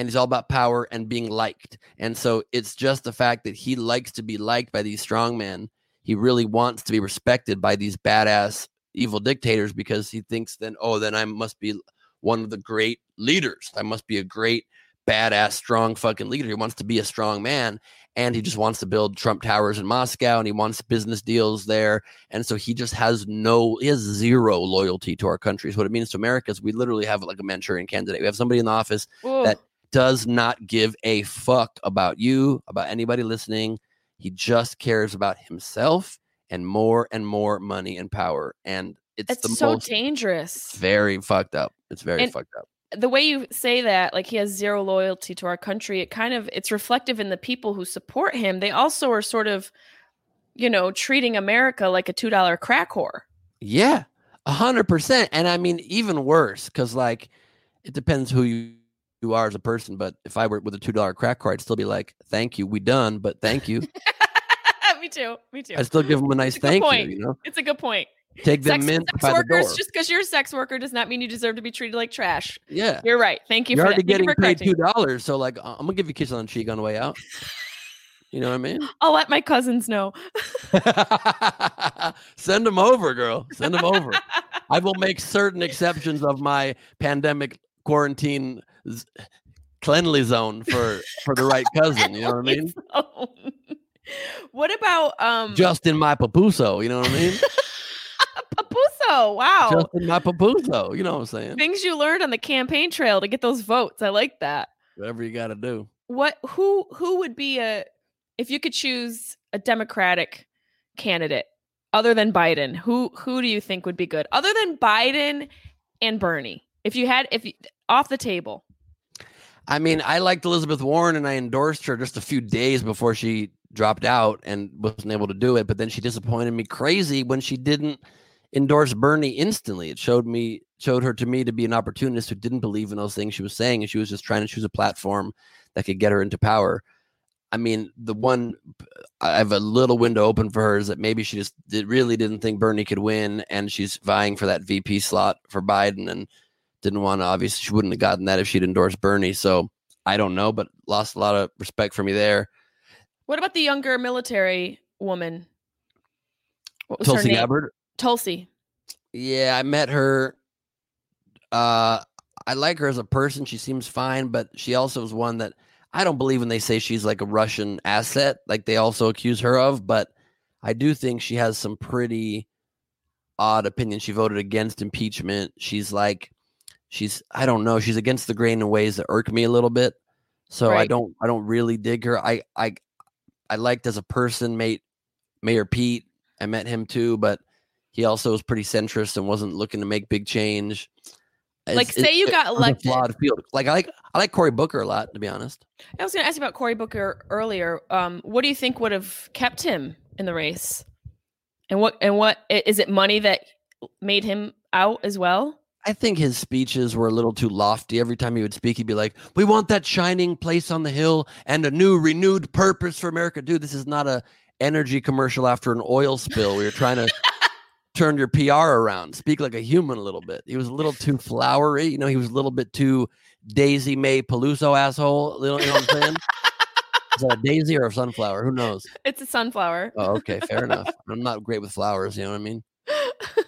and he's all about power and being liked. And so it's just the fact that he likes to be liked by these strong men. He really wants to be respected by these badass evil dictators because he thinks then, oh, then I must be one of the great leaders. I must be a great, badass, strong fucking leader. He wants to be a strong man and he just wants to build Trump towers in Moscow and he wants business deals there. And so he just has no, he has zero loyalty to our country. So what it means to America is we literally have like a Manchurian candidate. We have somebody in the office. That- does not give a fuck about you, about anybody listening. He just cares about himself and more and more money and power. And it's, it's the so most dangerous. very fucked up. It's very And- fucked up. the way you say that like he has zero loyalty to our country it kind of it's reflective in the people who support him they also are sort of you know treating america like a two dollar crack whore Yeah, a hundred percent. And I mean, even worse, because like it depends who you, you are as a person. But if I were with a two dollar crack card, I'd still be like, "Thank you, we done." But thank you. me too me too I still give them a nice a thank point. you. You know, it's a good point take them sex, in sex by the door. workers just because you're a sex worker does not mean you deserve to be treated like trash yeah, you're right thank you you're for already that. Getting for paid two dollars. So like, I'm gonna give you a kiss on the cheek on the way out. You know what I mean? i'll let my cousins know Send them over, girl. Send them over. I will make certain exceptions of my pandemic quarantine z- cleanly zone for for the right cousin. You know what I mean? what about um Just in my papuso. You know what I mean? papuso wow Just in my papuso. You know what I'm saying? things you learned on the campaign trail to get those votes. I like that. Whatever you got to do. What who who would be a if you could choose a Democratic candidate other than Biden? Who who do you think would be good other than Biden and Bernie? If you had if you, off the table. I mean, I liked Elizabeth Warren and I endorsed her just a few days before she dropped out and wasn't able to do it. But then she disappointed me crazy when she didn't endorse Bernie instantly. It showed me showed her to me to be an opportunist who didn't believe in those things she was saying, and she was just trying to choose a platform that could get her into power. I mean, the one I have a little window open for her is that maybe she just did, really didn't think Bernie could win, and she's vying for that VP slot for Biden, and didn't want to. Obviously, she wouldn't have gotten that if she'd endorsed Bernie. So I don't know, but lost a lot of respect for me there. What about the younger military woman? What was Tulsi her name? Gabbard. Tulsi. Yeah, I met her. Uh, I like her as a person. She seems fine, but she also is one that I don't believe when they say she's like a Russian asset, like they also accuse her of. But I do think she has some pretty odd opinions. She voted against impeachment. She's like, she's I don't know. She's against the grain in ways that irk me a little bit. So I don't I don't really dig her. I I I liked as a person, mate, Mayor Pete. I met him too, but he also was pretty centrist and wasn't looking to make big change. Like, It's- say you got it was a elected. flawed field. Like I like I like Cory Booker a lot, to be honest. I was going to ask you about Cory Booker earlier. Um, what do you think would have kept him in the race? And what and what is it money that made him out as well? I think his speeches were a little too lofty. Every time he would speak, he'd be like, "We want that shining place on the hill and a new renewed purpose for America." Dude, this is not a energy commercial after an oil spill. We were trying to turn your PR around. Speak like a human a little bit. He was a little too flowery. You know, he was a little bit too Daisy May Peluso asshole. You know, you know what I'm saying? is that a daisy or a sunflower? Who knows? It's a sunflower. Oh, okay, fair enough. I'm not great with flowers. You know what I mean?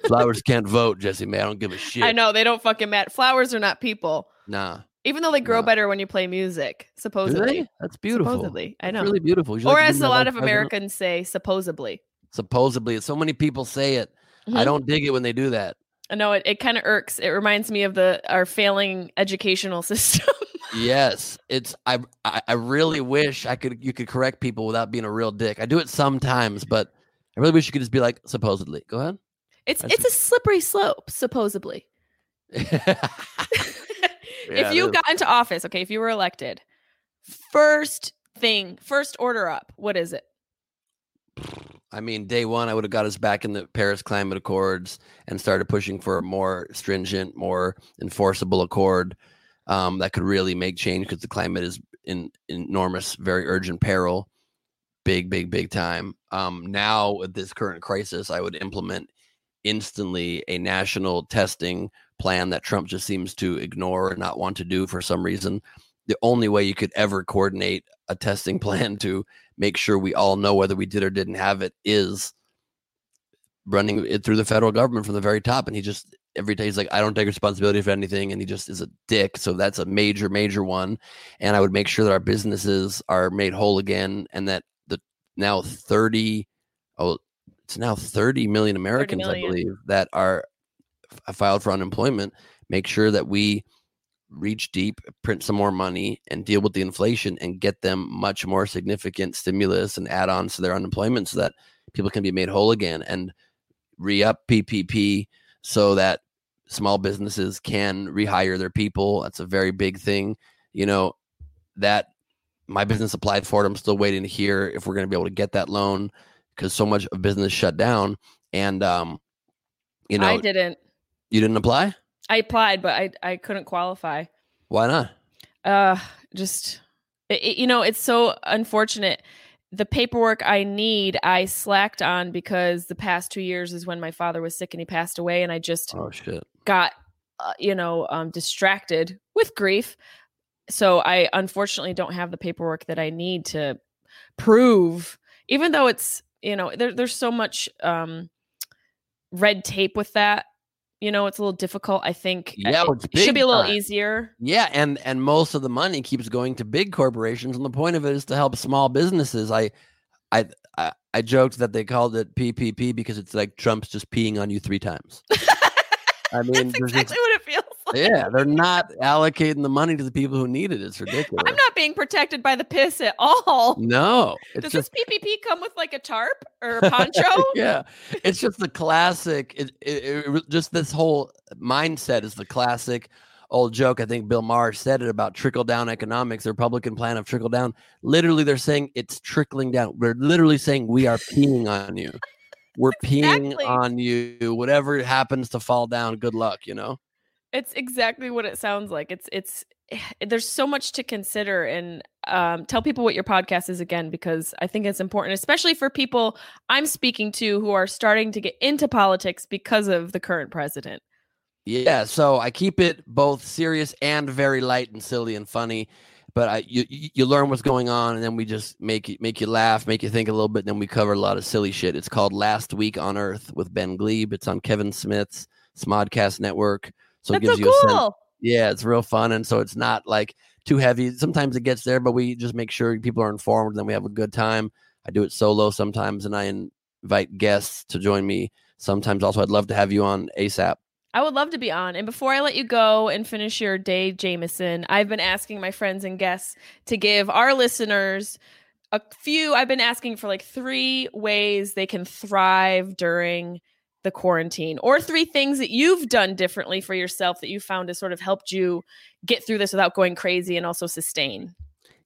Flowers can't vote, Jessimae. I don't give a shit. I know they don't fucking matter. Flowers are not people, Nah. even though they grow No. better when you play music. Supposedly? That's beautiful. supposedly, I know. It's really beautiful. You or like as a lot of? Americans say, supposedly. Supposedly, so many people say it. I Mhm. don't dig it when they do that. I know it, it kind of irks. It reminds me of the our failing educational system. Yes, it's. I, I. I really wish I could. You could correct people without being a real dick. I do it sometimes, but I really wish you could just be like, supposedly. Go ahead. It's That's- it's a slippery slope, supposedly. Yeah, if you got into office, okay, if you were elected, first thing, first order up, what is it? I mean, day one, I would have got us back in the Paris Climate Accords and started pushing for a more stringent, more enforceable accord um, that could really make change because the climate is in enormous, very urgent peril, big, big, big time. Um, now, with this current crisis, I would implement instantly a national testing plan that Trump just seems to ignore and not want to do for some reason. The only way you could ever coordinate a testing plan to make sure we all know whether we did or didn't have it is running it through the federal government from the very top. And he just every day he's like, I don't take responsibility for anything, and he just is a dick. So that's a major, major one. And I would make sure that our businesses are made whole again, and that the now thirty, oh, it's now thirty million Americans, I believe, that are f- uh, filed for unemployment. Make sure that we reach deep, print some more money, and deal with the inflation and get them much more significant stimulus and add ons to their unemployment so that people can be made whole again and re up PPP so that small businesses can rehire their people. That's a very big thing. You know, that my business applied for it. I'm still waiting to hear if we're going to be able to get that loan because so much of business shut down. And, um, you know, I didn't. you didn't apply? I applied, but I I couldn't qualify. Why not? Uh, just it, it- you know, it's so unfortunate. The paperwork I need, I slacked on because the past two years is when my father was sick and he passed away, and I just Oh, shit. got uh, you know um, distracted with grief. So I unfortunately don't have the paperwork that I need to prove, even though it's you know there, there's so much um, red tape with that. You know, it's a little difficult. I think Yeah, it, should be a little time. easier. Yeah, and and most of the money keeps going to big corporations, and the point of it is to help small businesses. I, I, I, I joked that they called it PPP because it's like Trump's just peeing on you three times. I mean, That's there's just- exactly what it feels like. Yeah, they're not allocating the money to the people who need it. It's ridiculous. I'm not being protected by the piss at all. no, Does just this PPP come with like a tarp or a poncho? yeah, it's just the classic. It, it, it just this whole mindset is the classic old joke. I think Bill Maher said it about trickle down economics, the Republican plan of trickle down. Literally, they're saying it's trickling down. We're literally saying we are peeing on you. We're peeing Exactly. on you. Whatever happens to fall down, good luck. You know. It's exactly what it sounds like. It's it's there's so much to consider and um, tell people what your podcast is again because I think it's important, especially for people I'm speaking to who are starting to get into politics because of the current president. Yeah, so I keep it both serious and very light and silly and funny. But I you you learn what's going on, and then we just make you make you laugh, make you think a little bit. And then we cover a lot of silly shit. It's called Last Week on Earth with Ben Gleib. It's on Kevin Smith's Smodcast Network. So That's it gives so you a cool. sense. Yeah, it's real fun, and so it's not like too heavy. Sometimes it gets there, but we just make sure people are informed, and then we have a good time. I do it solo sometimes, and I invite guests to join me. Sometimes also, I'd love to have you on ASAP. I would love to be on. And before I let you go and finish your day, Jameson, I've been asking my friends and guests to give our listeners a few. I've been asking for like three ways they can thrive during the quarantine, or three things that you've done differently for yourself that you found has sort of helped you get through this without going crazy and also sustain.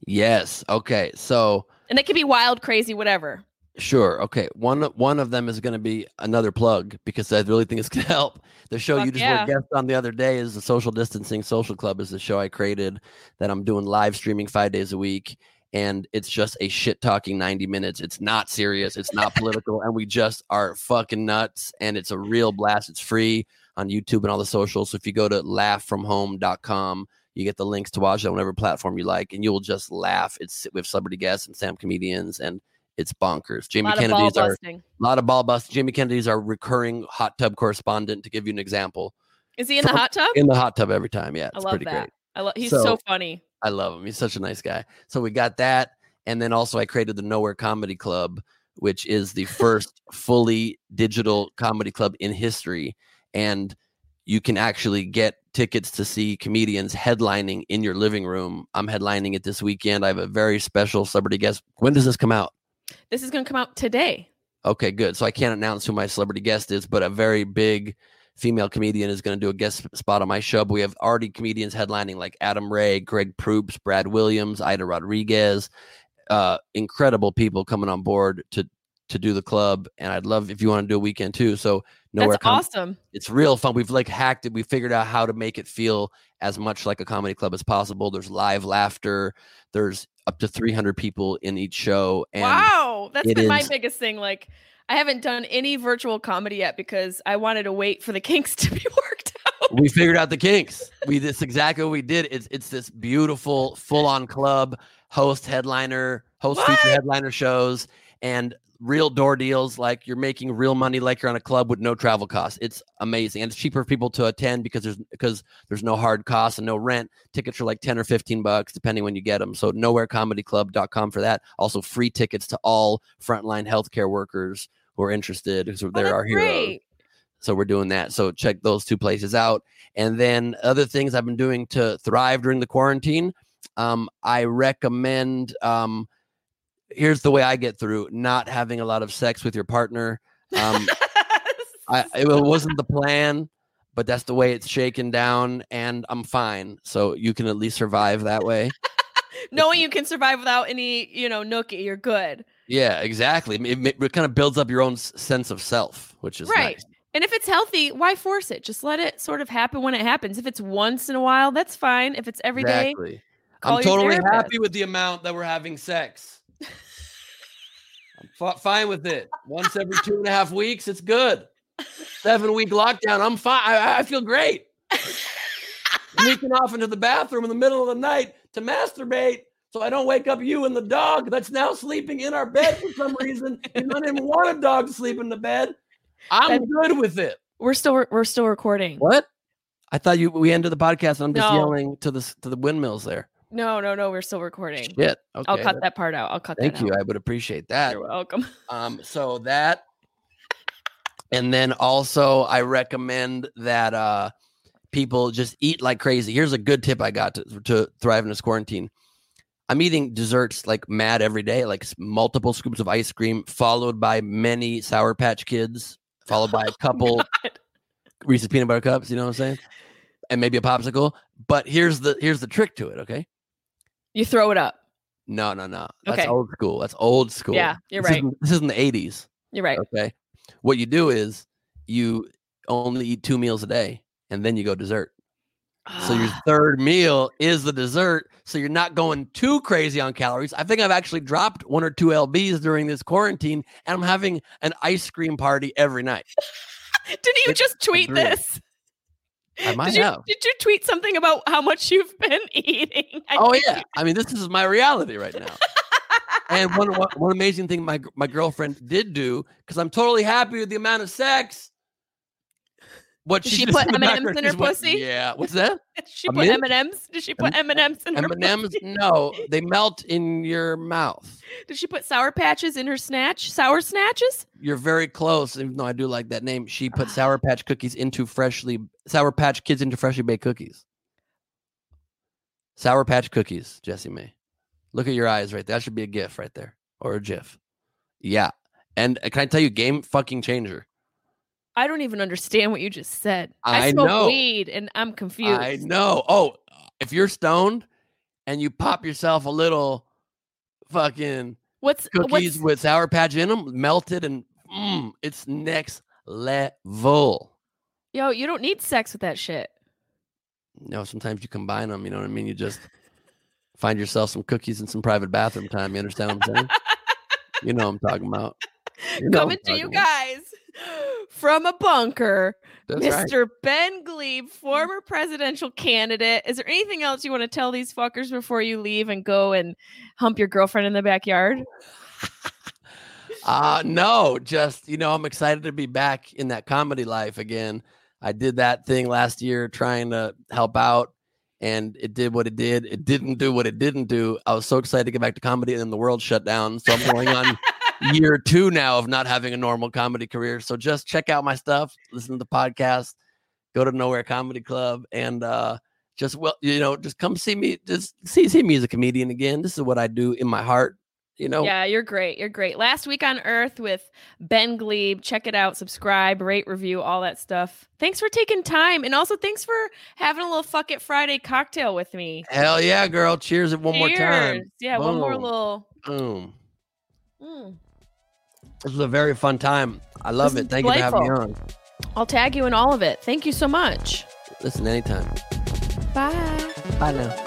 Yes. Okay. So And that could be wild, crazy, whatever. Sure. Okay. One one of them is going to be another plug because I really think it's going to help. The show Fuck you just yeah. were guest on the other day is the Social Distancing Social Club. is the show I created that I'm doing live streaming five days a week, and it's just a shit talking 90 minutes. It's not serious. It's not political, and we just are fucking nuts. And it's a real blast. It's free on YouTube and all the socials. So if you go to laughfromhome.com, you get the links to watch it on whatever platform you like, and you will just laugh. It's with celebrity guests and stand comedians and it's bonkers. A Jamie lot of ball Kennedy's our a lot of ball bust. Jamie Kennedy's our recurring hot tub correspondent. To give you an example, Is he in the hot tub? in the hot tub every time. Yeah, I love pretty that. great. I love. He's so, So- funny. I love him. He's such a nice guy. So we got that, and then also I created the Nowhere Comedy Club, which is the first fully digital comedy club in history, and you can actually get tickets to see comedians headlining in your living room. I'm headlining it this weekend. I have a very special celebrity guest. When does this come out? This is going to come out today. Okay, good. So I can't announce who my celebrity guest is, but a very big female comedian is going to do a guest spot on my show. But we have already comedians headlining like Adam Ray, Greg Proops, Brad Williams, Ida Rodriguez, uh, incredible people coming on board to to do the club. And I'd love if you want to do a weekend too. So nowhere That's Com- awesome. it's real fun. We've like hacked it. We figured out how to make it feel as much like a comedy club as possible. There's live laughter. There's up to 300 people in each show. And wow, that's been my biggest thing. Like, I haven't done any virtual comedy yet because I wanted to wait for the kinks to be worked out. we figured out the kinks. We this exactly what we did. It's it's this beautiful full on club host headliner host feature headliner shows and real door deals like you're making real money like you're on a club with no travel costs. It's amazing and it's cheaper for people to attend because there's because there's no hard costs and no rent. Tickets are like 10 or 15 bucks depending when you get them. So nowherecomedyclub.com for that. Also free tickets to all frontline healthcare workers who are interested because Oh, they're that's our heroes. great. So we're doing that. So check those two places out. And then other things I've been doing to thrive during the quarantine. Um, I recommend um here's the way I get through not having a lot of sex with your partner. Um I it wasn't the plan, but that's the way it's shaken down and I'm fine. So you can at least survive that way. Knowing you can survive without any, you know, nookie, you're good. Yeah, exactly. It, it, kind of builds up your own sense of self, which is Right. nice. And if it's healthy, why force it? Just let it sort of happen when it happens. If it's once in a while, that's fine. If it's every day, exactly. call I'm totally therapist. happy with the amount that we're having sex. I'm fi- fine with it. Once every two and a half weeks, it's good. Seven week lockdown, I'm fine. I, I feel great. Sneaking off into the bathroom in the middle of the night to masturbate so I don't wake up you and the dog that's now sleeping in our bed for some reason. You don't even want a dog to sleep in the bed. I'm good with it. we're still we're still recording. What? I thought you we ended the podcast and I'm just No. yelling to the to the windmills there. No, no, no, we're still recording. Shit. Okay. I'll cut that- part out. I'll cut that. Thank you. out. I would appreciate that. You're welcome. Um, so that, and then also I recommend that uh, people just eat like crazy. Here's a good tip I got to, to thrive in this quarantine. I'm eating desserts like mad every day, like multiple scoops of ice cream, followed by many Sour Patch Kids, followed by a couple God. Reese's peanut butter cups. You know what I'm saying? And maybe a popsicle. But here's the here's the trick to it. Okay. You throw it up. No, no, no. That's Okay. old school. That's old school. Yeah, you're This right. isn't- This isn't the 80s. You're right. Okay. What you do is you only eat two meals a day and then you go dessert. So your ah. third meal is the dessert. So you're not going too crazy on calories. I think I've actually dropped one or two lbs during this quarantine, and I'm having an ice cream party every night. Didn't you It's just tweet this? I might Did you, have. did you tweet something about how much you've been eating? I Oh yeah, I mean this is my reality right now. and one, one one amazing thing my my girlfriend did do because I'm totally happy with the amount of sex. What Did she, she put M&Ms in her pussy? Yeah, what's that? She A put? M and M's? Did she put M and M's in her M and M's? No, they melt in your mouth. Did she put sour patches in her snatch? Sour snatches? You're very close, even though I do like that name. She put Sour Patch cookies into freshly Sour Patch Kids into freshly baked cookies. Sour Patch cookies, Jessimae. Look at your eyes right there. That should be a GIF right there or a GIF. Yeah, and uh, can I tell you, game fucking changer. I don't even understand what you just said. I smoke know. weed and I'm confused. I know. Oh, if you're stoned and you pop yourself a little fucking What's cookies what's, with Sour Patch in them, melted, and mm, it's next level. yo? You don't need sex with that shit. No, sometimes you combine them. You know what I mean? You just find yourself some cookies and some private bathroom time. You understand what I'm saying? you know what I'm talking about. You know Coming to you about. guys from a bunker, That's right. Mr. Ben Gleib, former presidential candidate. Is there anything else you want to tell these fuckers before you leave and go and hump your girlfriend in the backyard? Uh no, just you know, I'm excited to be back in that comedy life again. I did that thing last year trying to help out and it did what it did. It didn't do what it didn't do. I was so excited to get back to comedy and then the world shut down. So I'm going on year 2 now of not having a normal comedy career. So just check out my stuff, listen to the podcast, go to Nowhere Comedy Club and uh just well, you know, just come see me just see see me as a comedian again. This is what I do in my heart, you know. Yeah, you're great. You're great. Last week on Earth with Ben Gleib. Check it out. Subscribe, rate, review, all that stuff. Thanks for taking time. And also thanks for having a little Fuck It Friday cocktail with me. Hell yeah, girl. Cheers it one more time. Cheers. Yeah, one more little. Boom. Mm. This was a very fun time. I love This it. is Thank you for having me on. I'll tag you in all of it. Thank you so much. Listen anytime. Bye. Bye now.